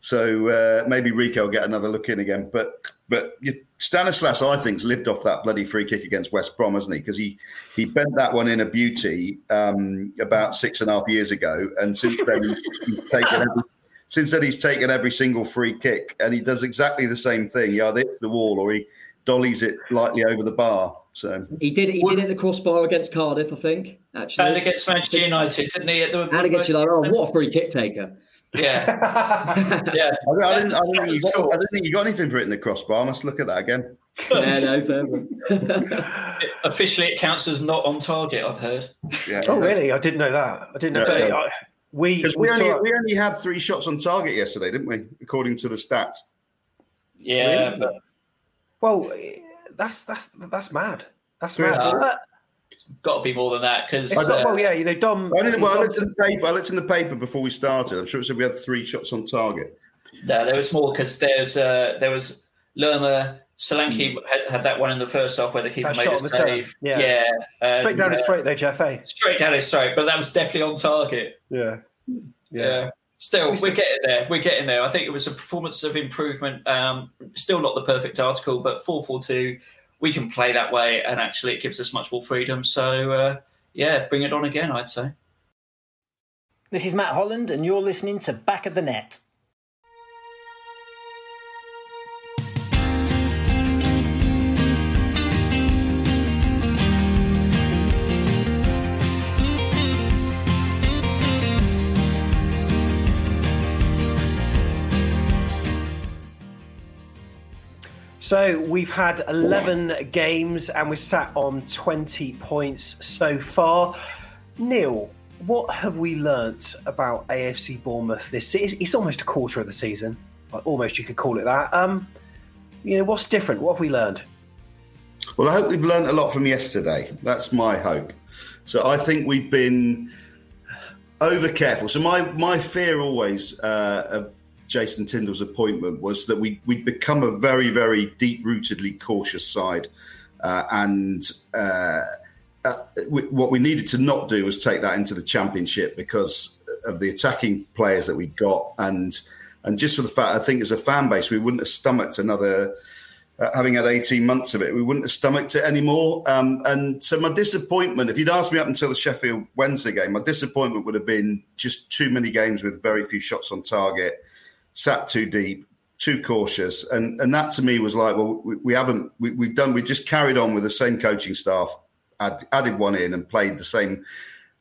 so uh, maybe Rico will get another look in again. But but Stanislas, I think, has lived off that bloody free kick against West Brom, hasn't he? Because he he bent that one in a beauty um, about six and a half years ago, and since then he's taken every, since then he's taken every single free kick, and he does exactly the same thing. He either hits the wall or he dollies it lightly over the bar. So
he did it. He did it the crossbar against Cardiff, I think. Actually,
and against Manchester United, didn't he? At
the, and against United. Oh, what a free kick taker!
Yeah, yeah. I,
I, didn't, I, didn't think you got, I didn't think you got anything written it in the crossbar. I must look at that again.
yeah, no, fair.
Officially, it counts as not on target. I've heard.
Yeah. Oh, really? I didn't know that. I didn't know. Yeah, yeah. we
we, we only we only had three shots on target yesterday, didn't we? According to the stats.
Yeah, really? but
Well, that's that's that's mad. That's mad. Uh,
it's got to be more than that because.
Uh, well, yeah, you know, Dom.
I, well, I looked in the paper. I looked in the paper before we started. I'm sure it said we had three shots on target.
No, there was more because there's uh, there was Lerma. Solanke mm. had, had, that one in the first half where the keeper that made a save.
Yeah,
yeah
and, straight down his throat, though, Jeff. Eh?
Straight down his throat, but that was definitely on target.
Yeah,
yeah. yeah. Still, we're getting there. We're getting there. I think it was a performance of improvement. Um, still not the perfect article, but four four two. We can play that way, and actually, it gives us much more freedom. So, uh, yeah, bring it on again. I'd say.
This is Matt Holland, and you're listening to Back of the Net. So we've had 11 games and we're sat on 20 points so far. Neil, what have we learnt about AFC Bournemouth this season? It's almost a quarter of the season, almost you could call it that. Um, you know, what's different? What have we learned?
Well, I hope we've learned a lot from yesterday. That's my hope. So I think we've been over careful. So my my fear always uh, of Jason Tindall's appointment was that we we'd become a very very deep rootedly cautious side, uh, and uh, uh, we, what we needed to not do was take that into the championship because of the attacking players that we got, and and just for the fact I think as a fan base we wouldn't have stomached another. Uh, having had 18 months of it, we wouldn't have stomached it anymore. Um, and so, my disappointment, if you'd asked me up until the Sheffield Wednesday game, my disappointment would have been just too many games with very few shots on target sat too deep, too cautious, and and that to me was like, well, we, we haven't, we, have done, we just carried on with the same coaching staff, add, added one in, and played the same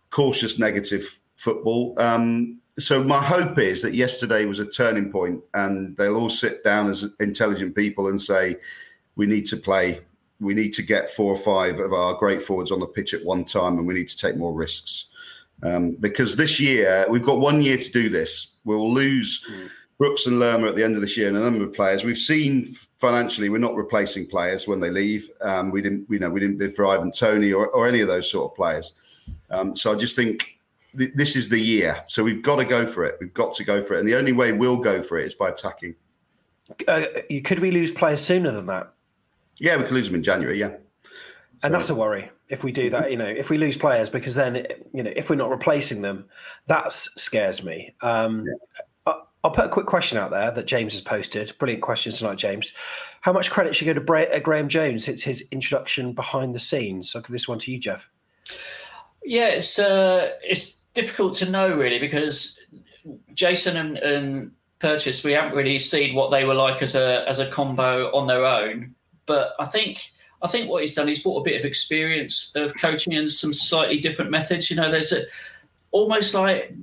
cautious negative football. Um, so my hope is that yesterday was a turning point, and they'll all sit down as intelligent people and say, we need to play. We need to get four or five of our great forwards on the pitch at one time, and we need to take more risks. Um, because this year we've got one year to do this. We'll lose. Mm Brooks and Lerma at the end of this year and a number of players. We've seen financially we're not replacing players when they leave. Um, we didn't, you know, we didn't bid for Ivan Toney or, or any of those sort of players. Um, so I just think th- this is the year. So we've got to go for it. We've got to go for it, and the only way we'll go for it is by attacking.
Uh, could we lose players sooner than that?
Yeah, we could lose them in January. Yeah,
and that's a worry if we do that. You know, if we lose players, because then you know, if we're not replacing them, that scares me. Um, yeah. I'll put a quick question out there that James has posted. Brilliant questions tonight, James. How much credit should go to Bra- uh, Graham Jones? It's his introduction behind the scenes. I'll give this one to you, Jeff.
Yeah, it's uh, it's difficult to know really because Jason and, and Purches, we haven't really seen what they were like as a as a combo on their own. But I think I think what he's done, he's brought a bit of experience of coaching and some slightly different methods. You know, there's a almost like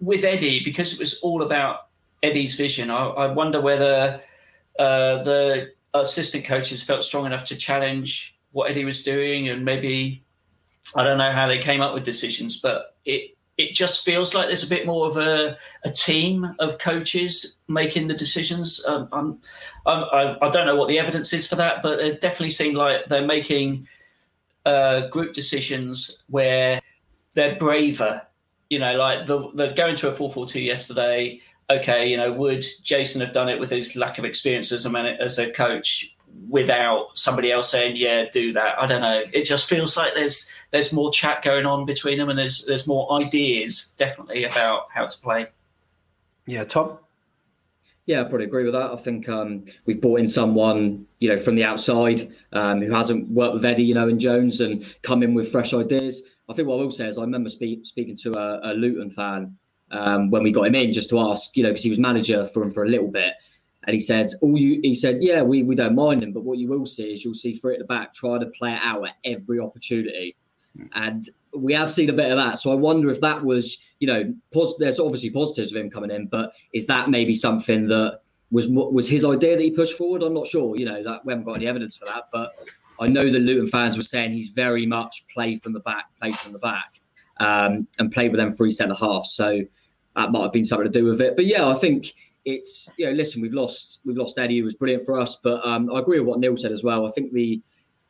with Eddie, because it was all about Eddie's vision, I, I wonder whether uh, the assistant coaches felt strong enough to challenge what Eddie was doing, and maybe I don't know how they came up with decisions, but it it just feels like there's a bit more of a, a team of coaches making the decisions. Um, I'm, I'm, I, I don't know what the evidence is for that, but it definitely seemed like they're making uh, group decisions where they're braver you know, like the, the going to a 4-4-2 yesterday. Okay, you know, would Jason have done it with his lack of experience as a man, as a coach without somebody else saying, "Yeah, do that"? I don't know. It just feels like there's there's more chat going on between them, and there's there's more ideas definitely about how to play.
Yeah, Tom.
Yeah, I probably agree with that. I think um, we've brought in someone, you know, from the outside um, who hasn't worked with Eddie, you know, and Jones, and come in with fresh ideas. I think what I will say is I remember speak, speaking to a, a Luton fan um, when we got him in just to ask, you know, because he was manager for him for a little bit. And he said, "All you," he said, "Yeah, we, we don't mind him, but what you will see is you'll see Free at the back try to play it out at every opportunity, and we have seen a bit of that. So I wonder if that was, you know, pos- there's obviously positives of him coming in, but is that maybe something that was was his idea that he pushed forward? I'm not sure. You know, that we haven't got any evidence for that, but I know the Luton fans were saying he's very much play from the back, play from the back, um, and played with them three centre half. So that might have been something to do with it. But yeah, I think it's you know, listen, we've lost we've lost Eddie, who was brilliant for us, but um, I agree with what Neil said as well. I think the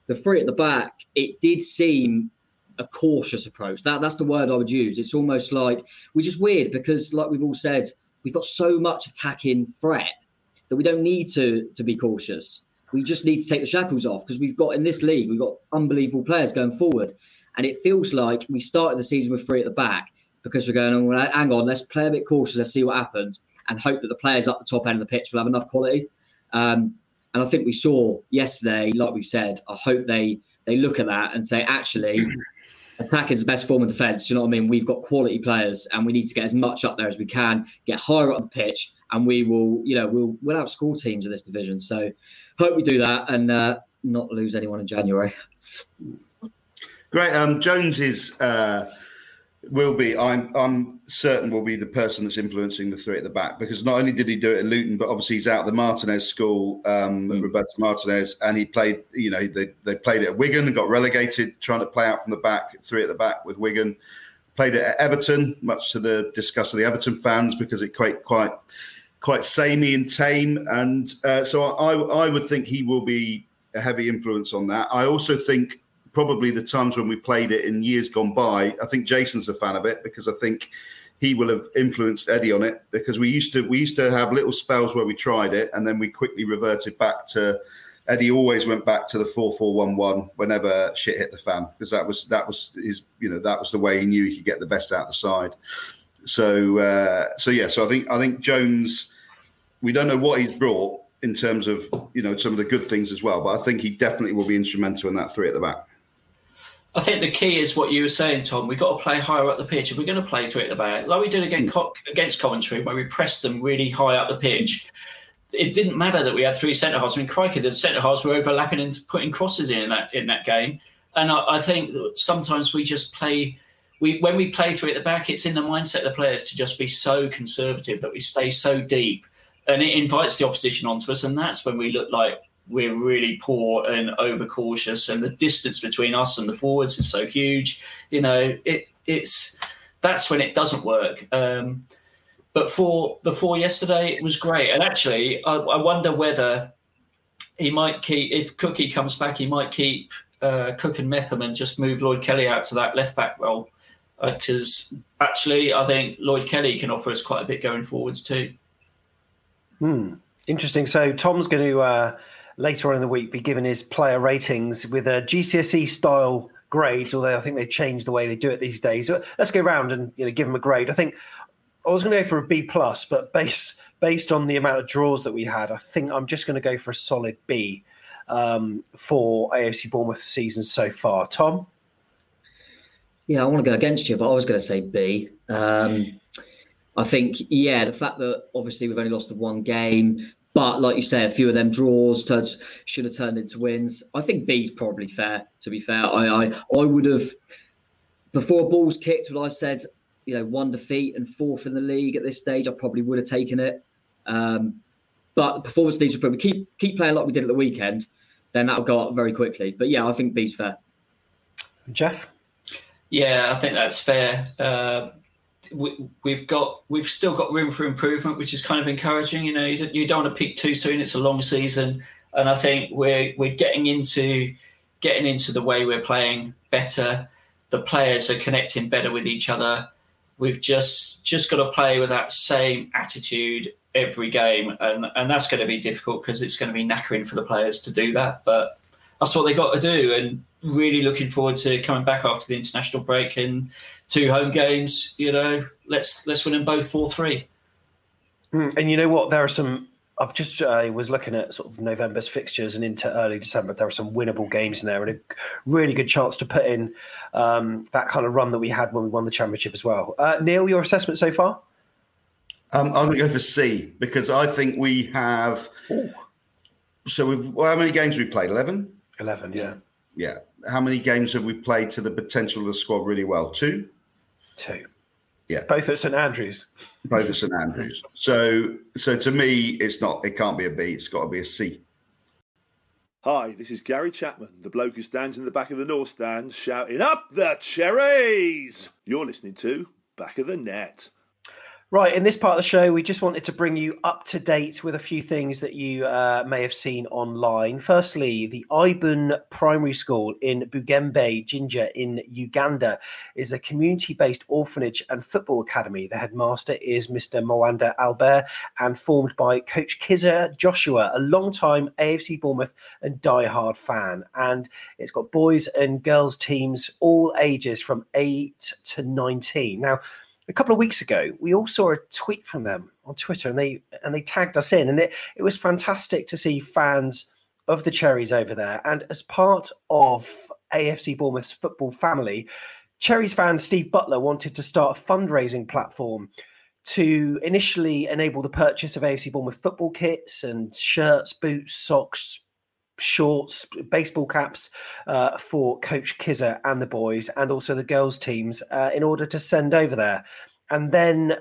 the three at the back, it did seem a cautious approach. That that's the word I would use. It's almost like which is weird because, like we've all said, we've got so much attacking threat that we don't need to to be cautious. We just need to take the shackles off because we've got in this league, we've got unbelievable players going forward. And it feels like we started the season with three at the back because we're going, oh, hang on, let's play a bit cautious, let's see what happens, and hope that the players up the top end of the pitch will have enough quality. Um, and I think we saw yesterday, like we said, I hope they they look at that and say, actually, attack is the best form of defence. You know what I mean? We've got quality players, and we need to get as much up there as we can, get higher up the pitch, and we will, you know, we'll we'll outscore teams in this division. So, hope we do that and uh, not lose anyone in January.
Great. Um, Jones is. Uh will be. I'm I'm certain will be the person that's influencing the three at the back because not only did he do it at Luton, but obviously he's out of the Martinez school, um, mm. Roberto Martinez, and he played. You know, they they played it at Wigan and got relegated, trying to play out from the back, three at the back with Wigan. Played it at Everton, much to the disgust of the Everton fans because it quite quite quite samey and tame, and uh, so I I would think he will be a heavy influence on that. I also think probably the times when we played it in years gone by. I think Jason's a fan of it because I think he will have influenced Eddie on it because we used to we used to have little spells where we tried it and then we quickly reverted back to Eddie always went back to the four four one one whenever shit hit the fan because that was that was his you know that was the way he knew he could get the best out the side. So uh, so yeah, so I think I think Jones we don't know what he's brought in terms of you know some of the good things as well, but I think he definitely will be instrumental in that three at the back.
I think the key is what you were saying, Tom. We've got to play higher up the pitch. If we're going to play through at the back, like we did against, mm. against Coventry, where we pressed them really high up the pitch, it didn't matter that we had three centre halves. I mean, crikey, the centre halves were overlapping and putting crosses in, in that in that game. And I, I think sometimes we just play. We when we play through at the back, it's in the mindset of the players to just be so conservative that we stay so deep, and it invites the opposition onto us, and that's when we look like we're really poor and overcautious, and the distance between us and the forwards is so huge. You know, it it's that's when it doesn't work. Um, but for the four yesterday, it was great. And actually, I, I, wonder whether he might keep if Cookie comes back, he might keep uh, Cook and Mepham and just move Lloyd Kelly out to that left back role. Because uh, actually, I think Lloyd Kelly can offer us quite a bit going forwards too.
Hmm. Interesting. So Tom's going to uh, later on in the week be given his player ratings with a GCSE style grades, although I think they've changed the way they do it these days. So let's go around and you know give him a grade. I think I was going to go for a B plus, but based based on the amount of draws that we had, I think I'm just going to go for a solid B um, for AFC Bournemouth season so far. Tom.
Yeah, I want to go against you, but I was going to say B. Um, I think, yeah, the fact that obviously we've only lost the one game, but like you say, a few of them draws should have turned into wins. I think B's probably fair. To be fair, I I, I would have before balls kicked. When I said you know one defeat and fourth in the league at this stage, I probably would have taken it. Um, but performance needs to improve. Keep keep playing like we did at the weekend, then that'll go up very quickly. But yeah, I think B's fair.
Jeff.
Yeah, I think that's fair. Uh, we, have got we've still got room for improvement, which is kind of encouraging. You know, you don't want to peak too soon. It's a long season, and I think we're we're getting into getting into the way we're playing better. The players are connecting better with each other. We've just just got to play with that same attitude every game, and and that's going to be difficult because it's going to be knackering for the players to do that. But that's what they got to do, and really looking forward to coming back after the international break and two home games. You know, let's let's win them both four three.
Mm, and you know what? There are some. I've just uh, was looking at sort of November's fixtures and into early December. There are some winnable games in there, and a really good chance to put in um, that kind of run that we had when we won the championship as well. Uh, Neil, your assessment so far?
Um, I'm going to go for C because I think we have. Ooh. So we've well, how many games have we played? Eleven.
Eleven, yeah.
Yeah. How many games have we played to the potential of the squad really well? Two.
Two.
Yeah.
Both at St Andrews.
Both at St Andrews. So so to me, it's not. It can't be a B. It's got to be a C.
Hi, this is Gary Chapman, the bloke who stands in the back of the North Stand shouting up the cherries. You're listening to Back of the Net.
Right, in this part of the show, we just wanted to bring you up to date with a few things that you uh, may have seen online. Firstly, the Ibun Primary School in Bugembe, Jinja, in Uganda, is a community based orphanage and football academy. The headmaster is Mr. Moanda Albert and formed by Coach Kizza Joshua, a long-time AFC Bournemouth and die-hard fan. And it's got boys and girls teams, all ages from 8 to 19. Now, a couple of weeks ago, we all saw a tweet from them on Twitter, and they and they tagged us in, and it it was fantastic to see fans of the Cherries over there. And as part of AFC Bournemouth's football family, Cherries fan Steve Butler wanted to start a fundraising platform to initially enable the purchase of AFC Bournemouth football kits and shirts, boots, socks, shorts, baseball caps uh, for Coach Kizza and the boys, and also the girls' teams uh, in order to send over there. And then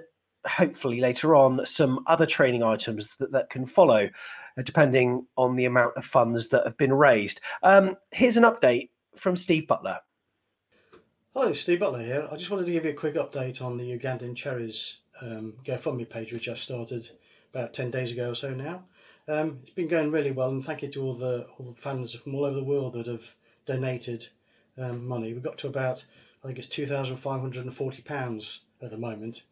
hopefully later on, some other training items that, that can follow, uh, depending on the amount of funds that have been raised. Um, here's an update from Steve Butler.
Hello, Steve Butler here. I just wanted to give you a quick update on the Ugandan Cherries um, GoFundMe page, which I started about 10 days ago or so now. Um, it's been going really well, and thank you to all the all the fans from all over the world that have donated um, money. We've got to about I think it's two thousand five hundred and forty pounds at the moment.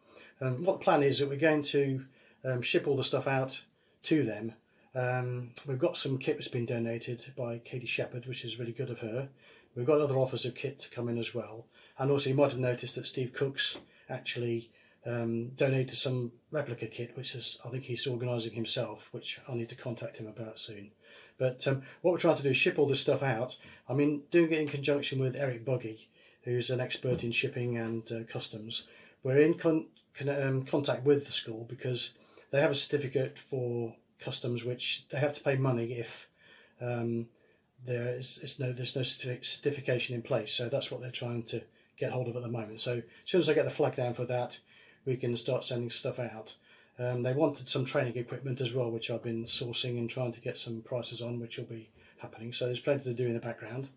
Um, what the plan is that we're going to um, ship all the stuff out to them. Um, we've got some kit that's been donated by Katie Shepherd, which is really good of her. We've got other offers of kit to come in as well, and also you might have noticed that Steve Cooks actually um, donated some replica kit, which is I think he's organising himself, which I'll need to contact him about soon. But um, what we're trying to do is ship all this stuff out. I mean, doing it in conjunction with Eric Buggy, who's an expert in shipping and uh, customs. We're in con- con- um, contact with the school because they have a certificate for customs, which they have to pay money if um, there is, no there's no certification in place. So that's what they're trying to get hold of at the moment. So as soon as I get the flag down for that, we can start sending stuff out. Um, they wanted some training equipment as well, which I've been sourcing and trying to get some prices on, which will be happening. So there's plenty to do in the background.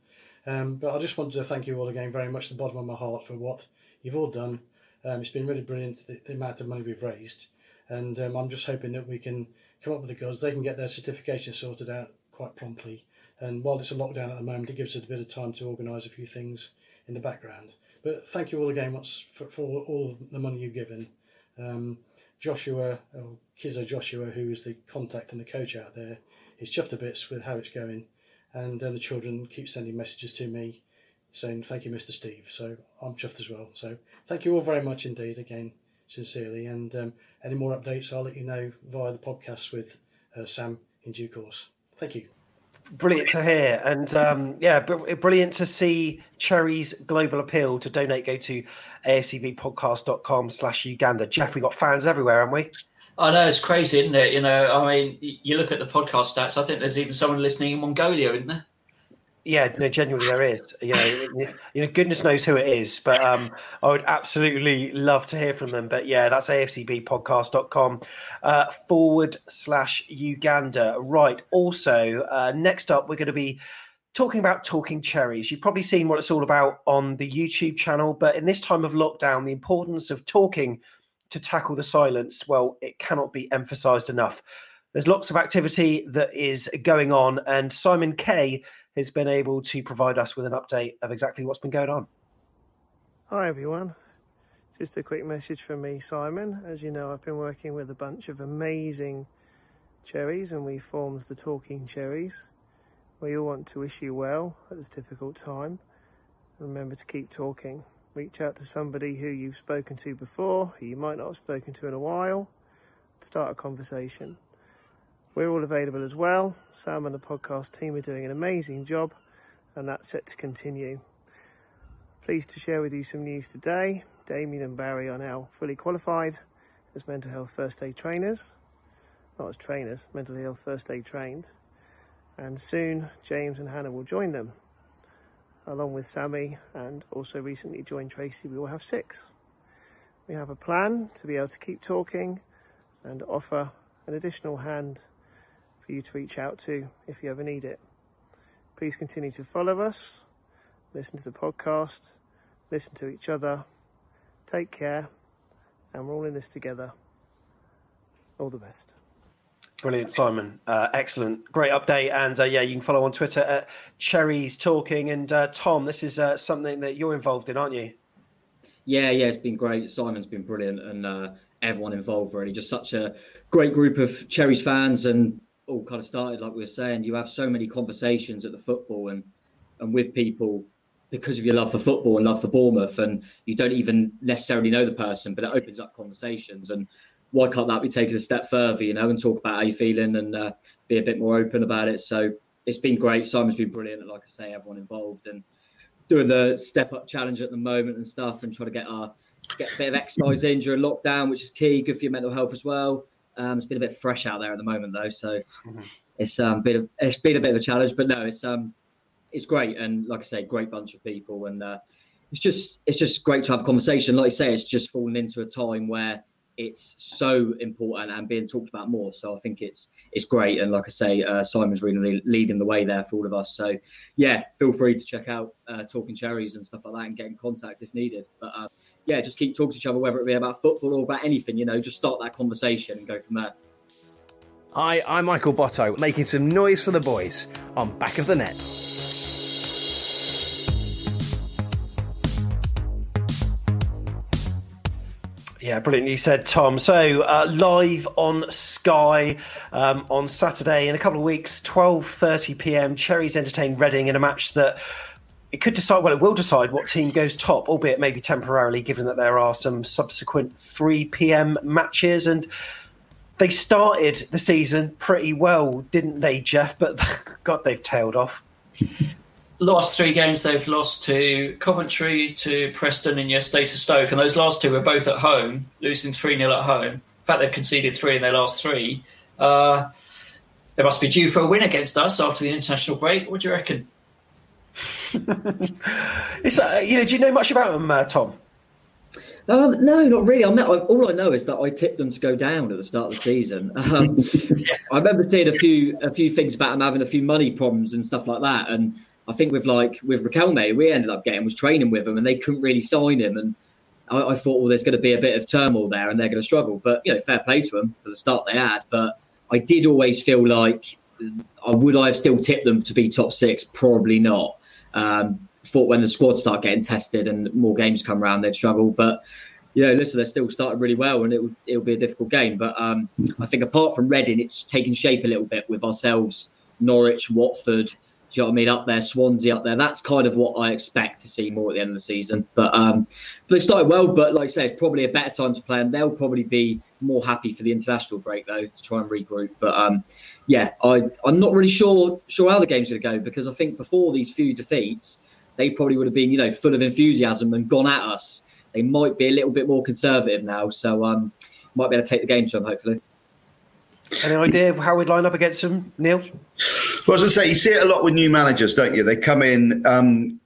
Um, but I just wanted to thank you all again very much, the bottom of my heart, for what you've all done. Um, it's been really brilliant, the, the, amount of money we've raised. And um, I'm just hoping that we can come up with the goods. They can get their certification sorted out quite promptly. And while it's a lockdown at the moment, it gives us a bit of time to organise a few things in the background. But thank you all again once for, for all the money you've given. Um, Joshua, or Kizza Joshua, who is the contact and the coach out there, is chuffed to bits with how it's going. And uh, the children keep sending messages to me saying, Thank you, Mr. Steve. So I'm chuffed as well. So thank you all very much indeed, again, sincerely. And um, any more updates, I'll let you know via the podcast with uh, Sam in due course. Thank you
brilliant to hear and um, yeah brilliant to see cherry's global appeal to donate go to afcbpodcast.com slash uganda jeff we got fans everywhere haven't we
I know it's crazy, isn't it? You know, I mean, you look at the podcast stats. I think there's even someone listening in Mongolia, isn't there?
Yeah, no, genuinely there is. You know, you know, goodness knows who it is, but um, I would absolutely love to hear from them. But yeah, that's afcbpodcast.com uh, forward slash Uganda. Right. Also, uh, next up, we're going to be talking about talking cherries. You've probably seen what it's all about on the YouTube channel, but in this time of lockdown, the importance of talking to tackle the silence, well, it cannot be emphasized enough. There's lots of activity that is going on, and Simon Kay has been able to provide us with an update of exactly what's been going on.
Hi, everyone. Just a quick message from me, Simon. As you know, I've been working with a bunch of amazing cherries, and we formed the Talking Cherries. We all want to wish you well at this difficult time. Remember to keep talking. Reach out to somebody who you've spoken to before, who you might not have spoken to in a while. Start a conversation. We're all available as well. Sam and the podcast team are doing an amazing job, and that's set to continue. Pleased to share with you some news today. Damien and Barry are now fully qualified as mental health first aid trainers, not as trainers, mental health first aid trained. And soon James and Hannah will join them, along with Sammy and also recently joined Tracy. We will have six. We have a plan to be able to keep talking and offer an additional hand for you to reach out to if you ever need it. Please continue to follow us, listen to the podcast, listen to each other, take care, and we're all in this together. All the best.
Brilliant, Simon. Uh, excellent. Great update. And uh, yeah, you can follow on Twitter at Cherries Talking. And uh, Tom, this is uh, something that you're involved in, aren't you?
Yeah, yeah, it's been great. Simon's been brilliant and uh, everyone involved, really. Just such a great group of Cherries fans and all kind of started, like we were saying. You have so many conversations at the football and, and with people because of your love for football and love for Bournemouth, and you don't even necessarily know the person, but it opens up conversations. And why can't that be taken a step further, you know, and talk about how you're feeling and uh, be a bit more open about it? So it's been great. Simon's been brilliant. Like I say, everyone involved and doing the step up challenge at the moment and stuff, and trying to get our get a bit of exercise in during lockdown, which is key, good for your mental health as well. Um, it's been a bit fresh out there at the moment though, so mm-hmm. it's um, been a, it's been a bit of a challenge, but no, it's um, it's great, and like I say, great bunch of people, and uh, it's just it's just great to have a conversation. Like I say, it's just fallen into a time where it's so important and being talked about more. So I think it's it's great, and like I say, uh, Simon's really leading the way there for all of us. So yeah, feel free to check out uh, Talking Cherries and stuff like that, and get in contact if needed. But uh, yeah, just keep talking to each other, whether it be about football or about anything. You know, just start that conversation and go from there.
Hi, I'm Michael Botto, making some noise for the boys on Back of the Net.
Yeah, brilliant. You said, Tom. So uh, live on Sky um, on Saturday in a couple of weeks, twelve thirty PM. Cherries entertain Reading in a match that it could decide. Well, it will decide what team goes top, albeit maybe temporarily, given that there are some subsequent three PM matches and. They started the season pretty well, didn't they, Jeff? But God, they've tailed off
last three games they've lost to Coventry, to Preston, and yesterday to Stoke. And those last two were both at home, losing 3 0 at home. In fact, they've conceded three in their last three. Uh, they must be due for a win against us after the international break. What do you reckon?
That, you know, do you know much about them, uh, Tom?
Um, no, not really. Not, all I know is that I tipped them to go down at the start of the season. Um, yeah. I remember seeing a few a few things about them having a few money problems and stuff like that, and I think with like with Riquelme, we ended up getting was training with him, and they couldn't really sign him. And I, I thought, well, there's going to be a bit of turmoil there, and they're going to struggle. But you know, fair play to them for the start they had. But I did always feel like, I would I have still tipped them to be top six? Probably not. Um, thought when the squad start getting tested and more games come around, they'd struggle. But yeah, listen, they're still starting really well, and it'll it'll be a difficult game. But um, I think apart from Reading, it's taken shape a little bit with ourselves, Norwich, Watford you know what I mean? Up there, Swansea up there. That's kind of what I expect to see more at the end of the season. But um, they started well. But like I said, probably a better time to play, and they'll probably be more happy for the international break though to try and regroup. But um, yeah, I I'm not really sure sure how the game's going to go because I think before these few defeats, they probably would have been you know full of enthusiasm and gone at us. They might be a little bit more conservative now, so um, might be able to take the game to them hopefully.
Any idea how we'd line up against them, Neil?
Well, as I say, you see it a lot with new managers, don't you? They come in. Um,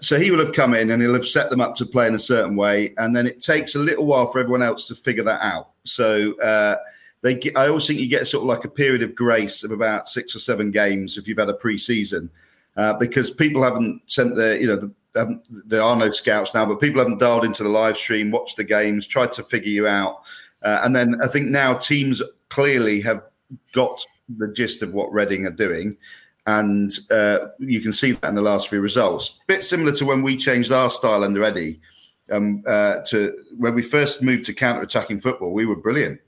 so he will have come in and he'll have set them up to play in a certain way, and then it takes a little while for everyone else to figure that out. So uh, they, I always think you get sort of like a period of grace of about six or seven games if you've had a pre-season, uh, because people haven't sent their, you know, the, um, there are no scouts now, but people haven't dialed into the live stream, watched the games, tried to figure you out, uh, and then I think now teams clearly have got the gist of what Reading are doing. And uh, you can see that in the last few results. Bit similar to when we changed our style under Eddie. Um, uh, to when we first moved to counter-attacking football, we were brilliant.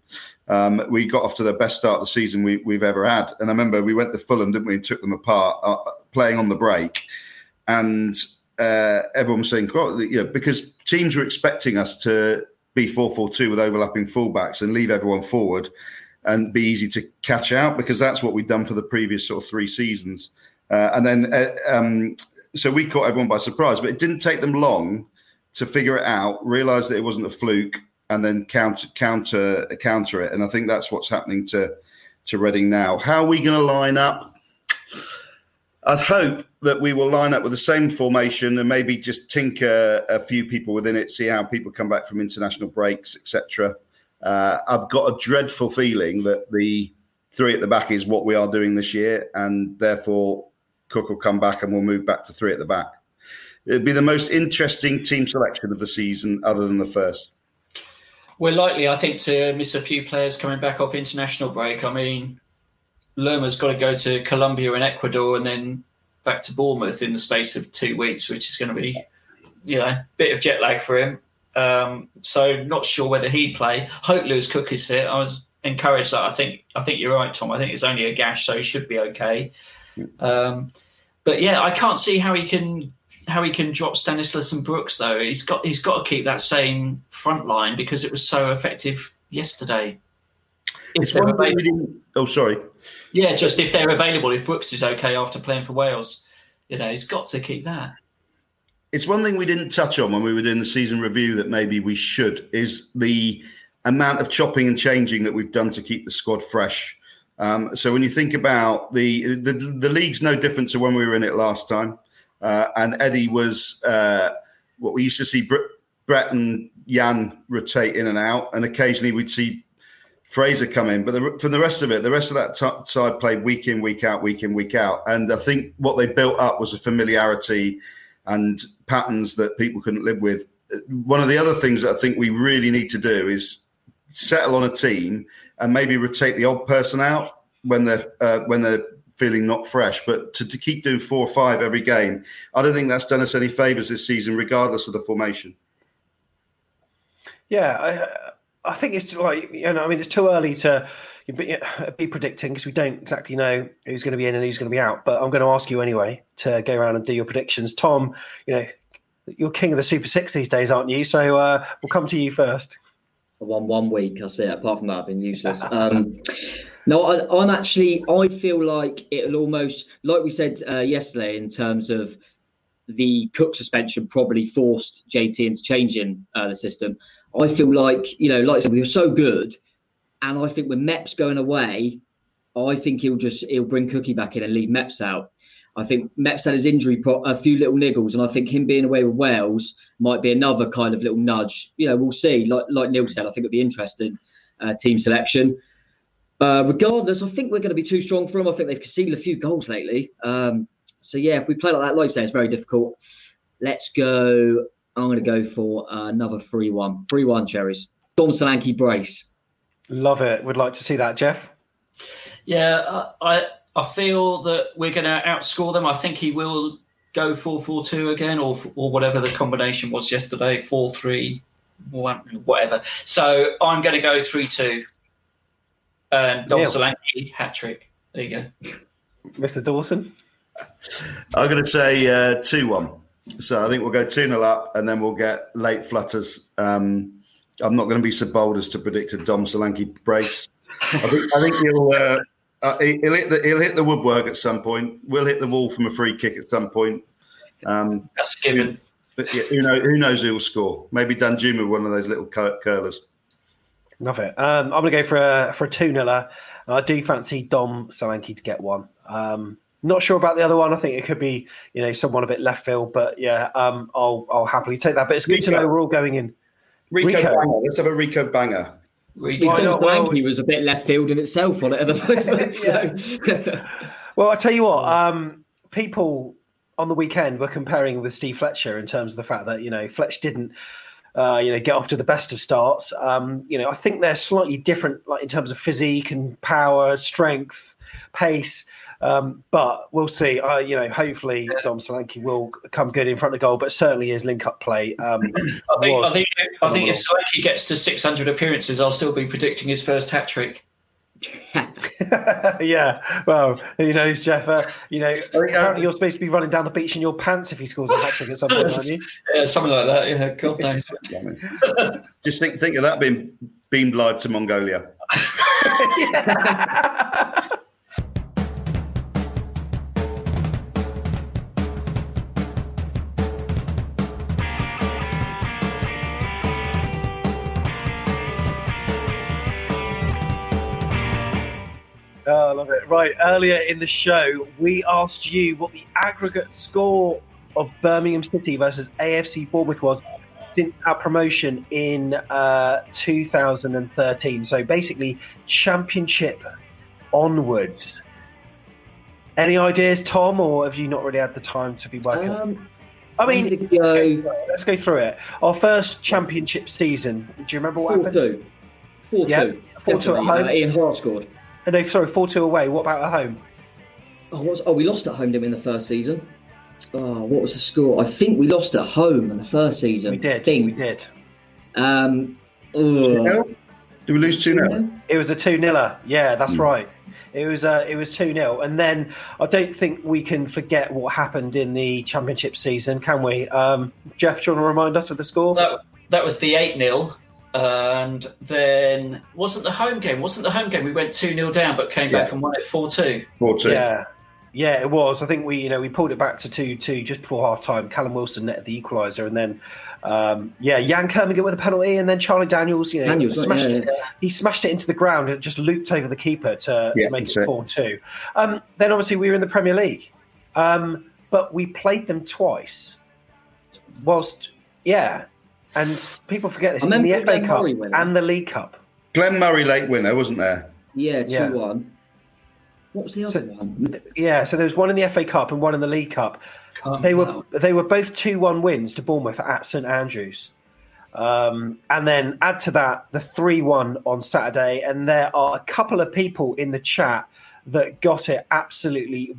Um, we got off to the best start of the season we, have ever had. And I remember we went to Fulham, didn't we, and took them apart, uh, playing on the break. And uh, everyone was saying, well, you know, because teams were expecting us to be 4 4 2 with overlapping fullbacks and leave everyone forward and be easy to catch out because that's what we've done for the previous sort of three seasons. Uh, and then, uh, um, so we caught everyone by surprise, but it didn't take them long to figure it out, realize that it wasn't a fluke, and then counter counter counter it. And I think that's what's happening to to Reading now. How are we going to line up? I'd hope that we will line up with the same formation and maybe just tinker a few people within it, see how people come back from international breaks, etc. Uh, I've got a dreadful feeling that the three at the back is what we are doing this year, and therefore Cook will come back and we'll move back to three at the back. It'd be the most interesting team selection of the season, other than the first.
We're likely, I think, to miss a few players coming back off international break. I mean, Lerma's got to go to Colombia and Ecuador and then back to Bournemouth in the space of two weeks, which is going to be, you know, a bit of jet lag for him. Um, so not sure whether he'd play. Hope Lewis Cook is fit. I was encouraged that. I think I think you're right, Tom. I think it's only a gash, so he should be okay. Um, but yeah, I can't see how he can how he can drop Stanislas and Brooks though. He's got he's got to keep that same front line because it was so effective yesterday. If
It's
they're
one thing we
available-
didn't. Oh, sorry.
yeah, just if they're available, if Brooks is okay after playing for Wales, you know, he's got to keep that.
It's one thing we didn't touch on when we were doing the season review that maybe we should is the amount of chopping and changing that we've done to keep the squad fresh. Um, so when you think about the, the the league's no different to when we were in it last time, uh, and Eddie was uh, what we used to see Br- Brett and Yann rotate in and out, and occasionally we'd see Fraser come in. But the, for the rest of it, the rest of that t- side played week in, week out, week in, week out. And I think what they built up was a familiarity and patterns that people couldn't live with. One of the other things that I think we really need to do is settle on a team and maybe rotate the odd person out when they're uh, when they're feeling not fresh. But to, to keep doing four or five every game, I don't think that's done us any favors this season, regardless of the formation.
Yeah, I, I think it's like you know, I mean, it's too early to be, be predicting because we don't exactly know who's going to be in and who's going to be out. But I'm going to ask you anyway to go around and do your predictions. Tom, you know, you're king of the Super Six these days, aren't you? So uh, we'll come to you first.
I won one week. That's it. Apart from that, I've been useless. Um, no, I, I'm actually. I feel like it'll almost, like we said uh, yesterday, in terms of the Cook suspension, probably forced JT into changing uh, the system. I feel like you know, like I said, we were so good, and I think with Meps going away, I think he'll just he'll bring Cookie back in and leave Meps out. I think Meps had his injury, a few little niggles, and I think him being away with Wales might be another kind of little nudge. You know, we'll see. Like like Neil said, I think it'd be interesting uh, team selection. Uh, regardless, I think we're going to be too strong for them. I think they've conceded a few goals lately. Um, so yeah, if we play like that, like I say, it's very difficult. Let's go. I'm going to go for another three-one. Three-one cherries. Dom Solanke brace.
Love it. Would like to see that, Jeff.
Yeah, I I, I feel that we're going to outscore them. I think he will go four four two again, or or whatever the combination was yesterday, four three, one, whatever. So I'm going to go three two. And Dom
Neil.
Solanke hat trick. There you go.
Mr. Dawson.
I'm going to say uh, 2 1. So I think we'll go 2 0 up and then we'll get late flutters. Um, I'm not going to be so bold as to predict a Dom Solanke brace. I think, I think he'll, uh, uh, he'll, hit the, he'll hit the woodwork at some point. We'll hit the wall from a free kick at some point. Um,
That's given.
But yeah, who, knows, who knows who will score? Maybe Danjuma, one of those little cur- curlers.
Love it. Um, I'm going to go for a for a two niler. I do fancy Dom Solanke to get one. Um, not sure about the other one. I think it could be you know someone a bit left field, but yeah, um, I'll I'll happily take that. But it's good to know we're all going in.
Rico,
Rico.
Banger. Let's have a Rico banger.
Dom Solanke was a bit left field in itself on it at the moment. so.
Well, I tell you what, um, people on the weekend were comparing with Steve Fletcher in terms of the fact that you know Fletch didn't. Uh, you know, get off to the best of starts. Um, you know, I think they're slightly different, like in terms of physique and power, strength, pace. Um, but we'll see. Uh, you know, hopefully Dom Solanke will come good in front of goal, but certainly his link-up play. Um,
I think,
was
I think, I think if
phenomenal.
Solanke gets to 600 appearances, I'll still be predicting his first hat trick.
yeah, well, who knows, Jeff? Uh, you know, apparently you're supposed to be running down the beach in your pants if he scores a hat trick at some point, aren't you?
Yeah, something like that. Yeah, God knows.
Just think, think of that being beamed live to Mongolia.
Oh, I love it. Right, earlier in the show, we asked you what the aggregate score of Birmingham City versus AFC Bournemouth was since our promotion in uh, 2013. So basically, championship onwards. Any ideas, Tom, or have you not really had the time to be working?
Um,
I mean, let's go,
go?
through it. let's go through it. Our first championship season. Do you remember what
Four
happened?
two. Four
Yeah,
two.
4-2 at home.
Uh, Ian Harte scored.
Uh, No, sorry, four two away. What about at home?
Oh, what was, oh, we lost at home, didn't we, in the first season? Oh, what was the score? I think we lost at home in the first season.
We did.
I Think.
We did.
Um, ugh.
Did we lose 2 0?
It was a two niller. Yeah, that's
Hmm.
right. It was uh, it was two 0 and then I don't think we can forget what happened in the championship season, can we? Um, Jeff, do you want to remind us of the score?
That, that was the 8 0. And then wasn't the home game? Wasn't the home game? We went 2 0 down, but came back and won it 4 2.
4 2.
Yeah, yeah, it was. I think we, you know, we pulled it back to two two just before half time. Callum Wilson netted the equaliser, and then, um, yeah, Yann Kermorgant with a penalty, and then Charlie Daniels, you know,
Daniels,
smashed
yeah,
it. He smashed it into the ground and just looped over the keeper to,
Yeah,
to make it
it.
four two. Um, then obviously we were in the Premier League, um, but we played them twice. Whilst, yeah, and people forget this
I
in the FA
Glenn
Cup and the League Cup.
Glenn Murray late winner, wasn't there?
Yeah, two
Yeah.
one. What was the other one?
Yeah, so there was one in the FA Cup and one in the League Cup.
Can't
They were
remember.
they were both two one wins to Bournemouth at St Andrews, um, and then add to that the three one on Saturday. And there are a couple of people in the chat that got it absolutely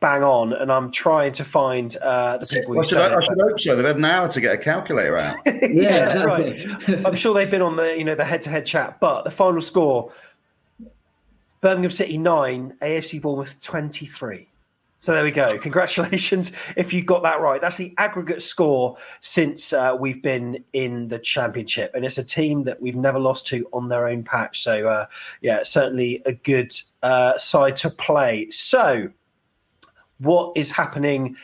bang on, and I'm trying to find uh, the people.
Well,
who
should I, I should hope so. They've had an hour to get a calculator out.
yeah, that's
exactly.
right. I'm sure they've been on the you know the head to head chat, but the final score: Birmingham City nine, AFC Bournemouth twenty three. So there we go. Congratulations if you got that right. That's the aggregate score since uh, we've been in the championship, and it's a team that we've never lost to on their own patch. So uh, yeah, certainly a good uh, side to play. So what is happening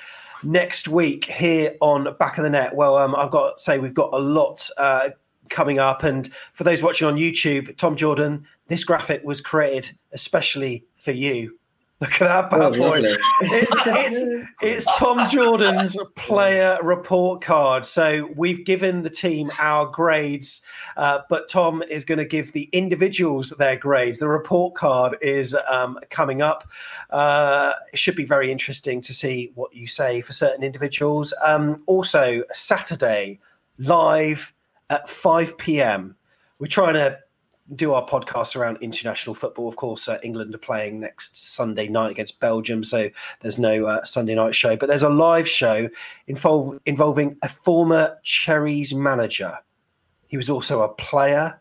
next week here on Back of the Net? Well, um, I've got to say we've got a lot uh, coming up, and for those watching on YouTube, Tom Jordan, this graphic was created especially for you. Look at that bad
Oh,
boy. It's, it's, it's Tom Jordan's player report card. So we've given the team our grades, uh, but Tom is going to give the individuals their grades. The report card is um, coming up. Uh, it should be very interesting to see what you say for certain individuals. Um, also, Saturday, live at 5 p.m. We're trying to do our podcast around international football. Of course, uh, England are playing next Sunday night against Belgium, so there's no uh, Sunday night show. But there's a live show involve, involving a former Cherries manager. He was also a player.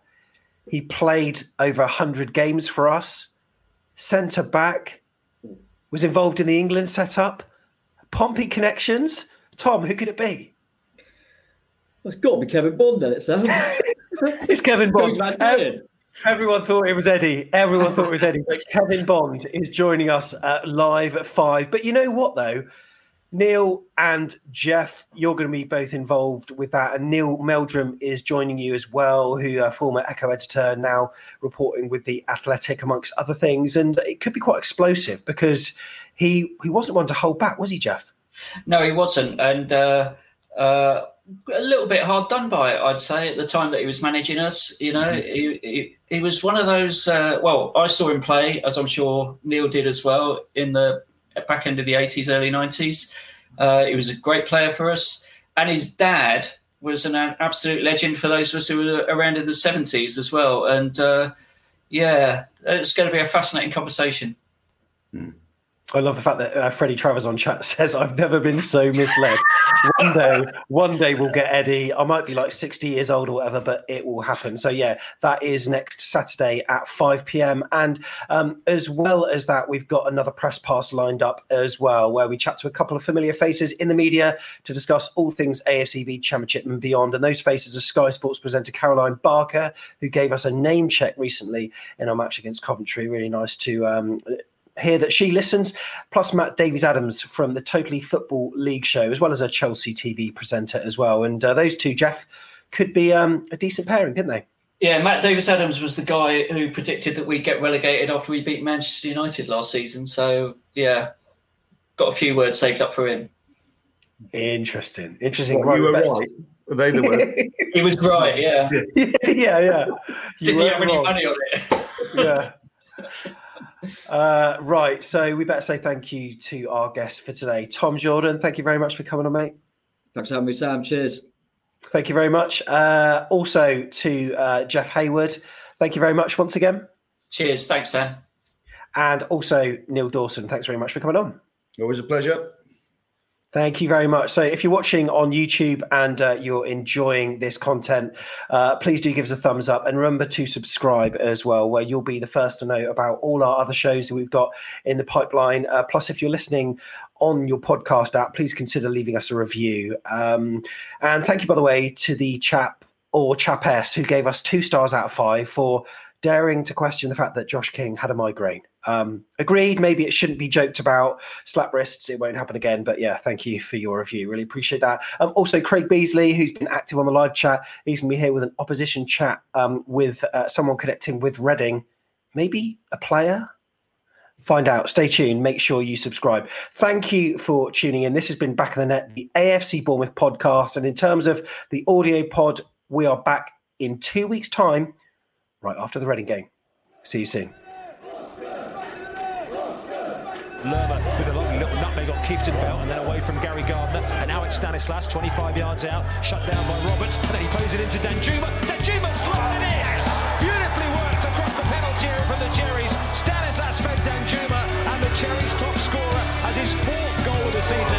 He played over 100 games for us, centre back, was involved in the England setup. Pompey connections. Tom, who could it be?
It's got to be Kevin Bond, then, so.
It's Kevin Bond. Um? Everyone thought it was Eddie. Everyone thought it was Eddie. But Kevin Bond is joining us uh, live at five. But you know what, though? Neil and Jeff, you're going to be both involved with that. And Neil Meldrum is joining you as well, who uh, former Echo editor, now reporting with the Athletic, amongst other things. And it could be quite explosive because he he wasn't one to hold back, was he, Jeff?
No, he wasn't, and uh, uh, a little bit hard done by it, I'd say, at the time that he was managing us. You know, he, he he was one of those. Uh, well, I saw him play, as I'm sure Neil did as well, in the back end of the 80s, early 90s. Uh, he was a great player for us, and his dad was an absolute legend for those of us who were around in the 70s as well. And uh, yeah, it's going to be a fascinating conversation.
I love the fact that uh, Freddie Travers on chat says, I've never been so misled. one day, one day we'll get Eddie. I might be like 60 years old or whatever, but it will happen. So, yeah, that is next Saturday at 5 p.m. And um, as well as that, we've got another press pass lined up as well, where we chat to a couple of familiar faces in the media to discuss all things AFCB Championship and beyond. And those faces are Sky Sports presenter Caroline Barker, who gave us a name check recently in our match against Coventry. Really nice to. Um, hear that she listens, plus Matt Davies Adams from the Totally Football League show, as well as a Chelsea TV presenter as well. And uh, those two, Jeff, could be um, a decent pairing, couldn't they?
Yeah, Matt Davis Adams was the guy who predicted that we'd get relegated after we beat Manchester United last season. So, yeah, got a few words saved up for him.
Interesting. Interesting.
Well, you were
best-
right. They the were.
He was right, yeah.
yeah, yeah.
Didn't
weren't
have any money on it.
yeah. Uh, right. So we better say thank you to our guest for today, Tom Jordan. Thank you very much for coming on, mate.
Thanks for having me, Sam. Cheers.
Thank you very much. Uh, also to uh, Jeff Hayward, thank you very much once again.
Cheers. Thanks, Sam.
And also Neil Dawson, thanks very much for coming on.
Always a pleasure.
Thank you very much. So, if you're watching on YouTube and uh, you're enjoying this content, uh, please do give us a thumbs up and remember to subscribe as well, where you'll be the first to know about all our other shows that we've got in the pipeline. Uh, plus, if you're listening on your podcast app, please consider leaving us a review. Um, and thank you, by the way, to the chap or chapess who gave us two stars out of five for daring to question the fact that Josh King had a migraine. Um, agreed, maybe it shouldn't be joked about. Slap wrists, it won't happen again. But yeah, thank you for your review. Really appreciate that. Um, also, Craig Beasley, who's been active on the live chat, he's going to be here with an opposition chat um, with uh, someone connecting with Reading, maybe a player. Find out. Stay tuned. Make sure you subscribe. Thank you for tuning in. This has been Back of the Net, the AFC Bournemouth podcast. And in terms of the audio pod, we are back in two weeks' time, right after the Reading game. See you soon.
Lerma with a lovely little nutmeg on Keefton belt and then away from Gary Gardner. And now it's Stanislas 25 yards out shut down by Roberts. And then he plays it into Danjuma. Danjuma sliding in. Beautifully worked across the penalty area from the Cherries. Stanislas fed Danjuma and the Cherries top scorer as his fourth goal of the season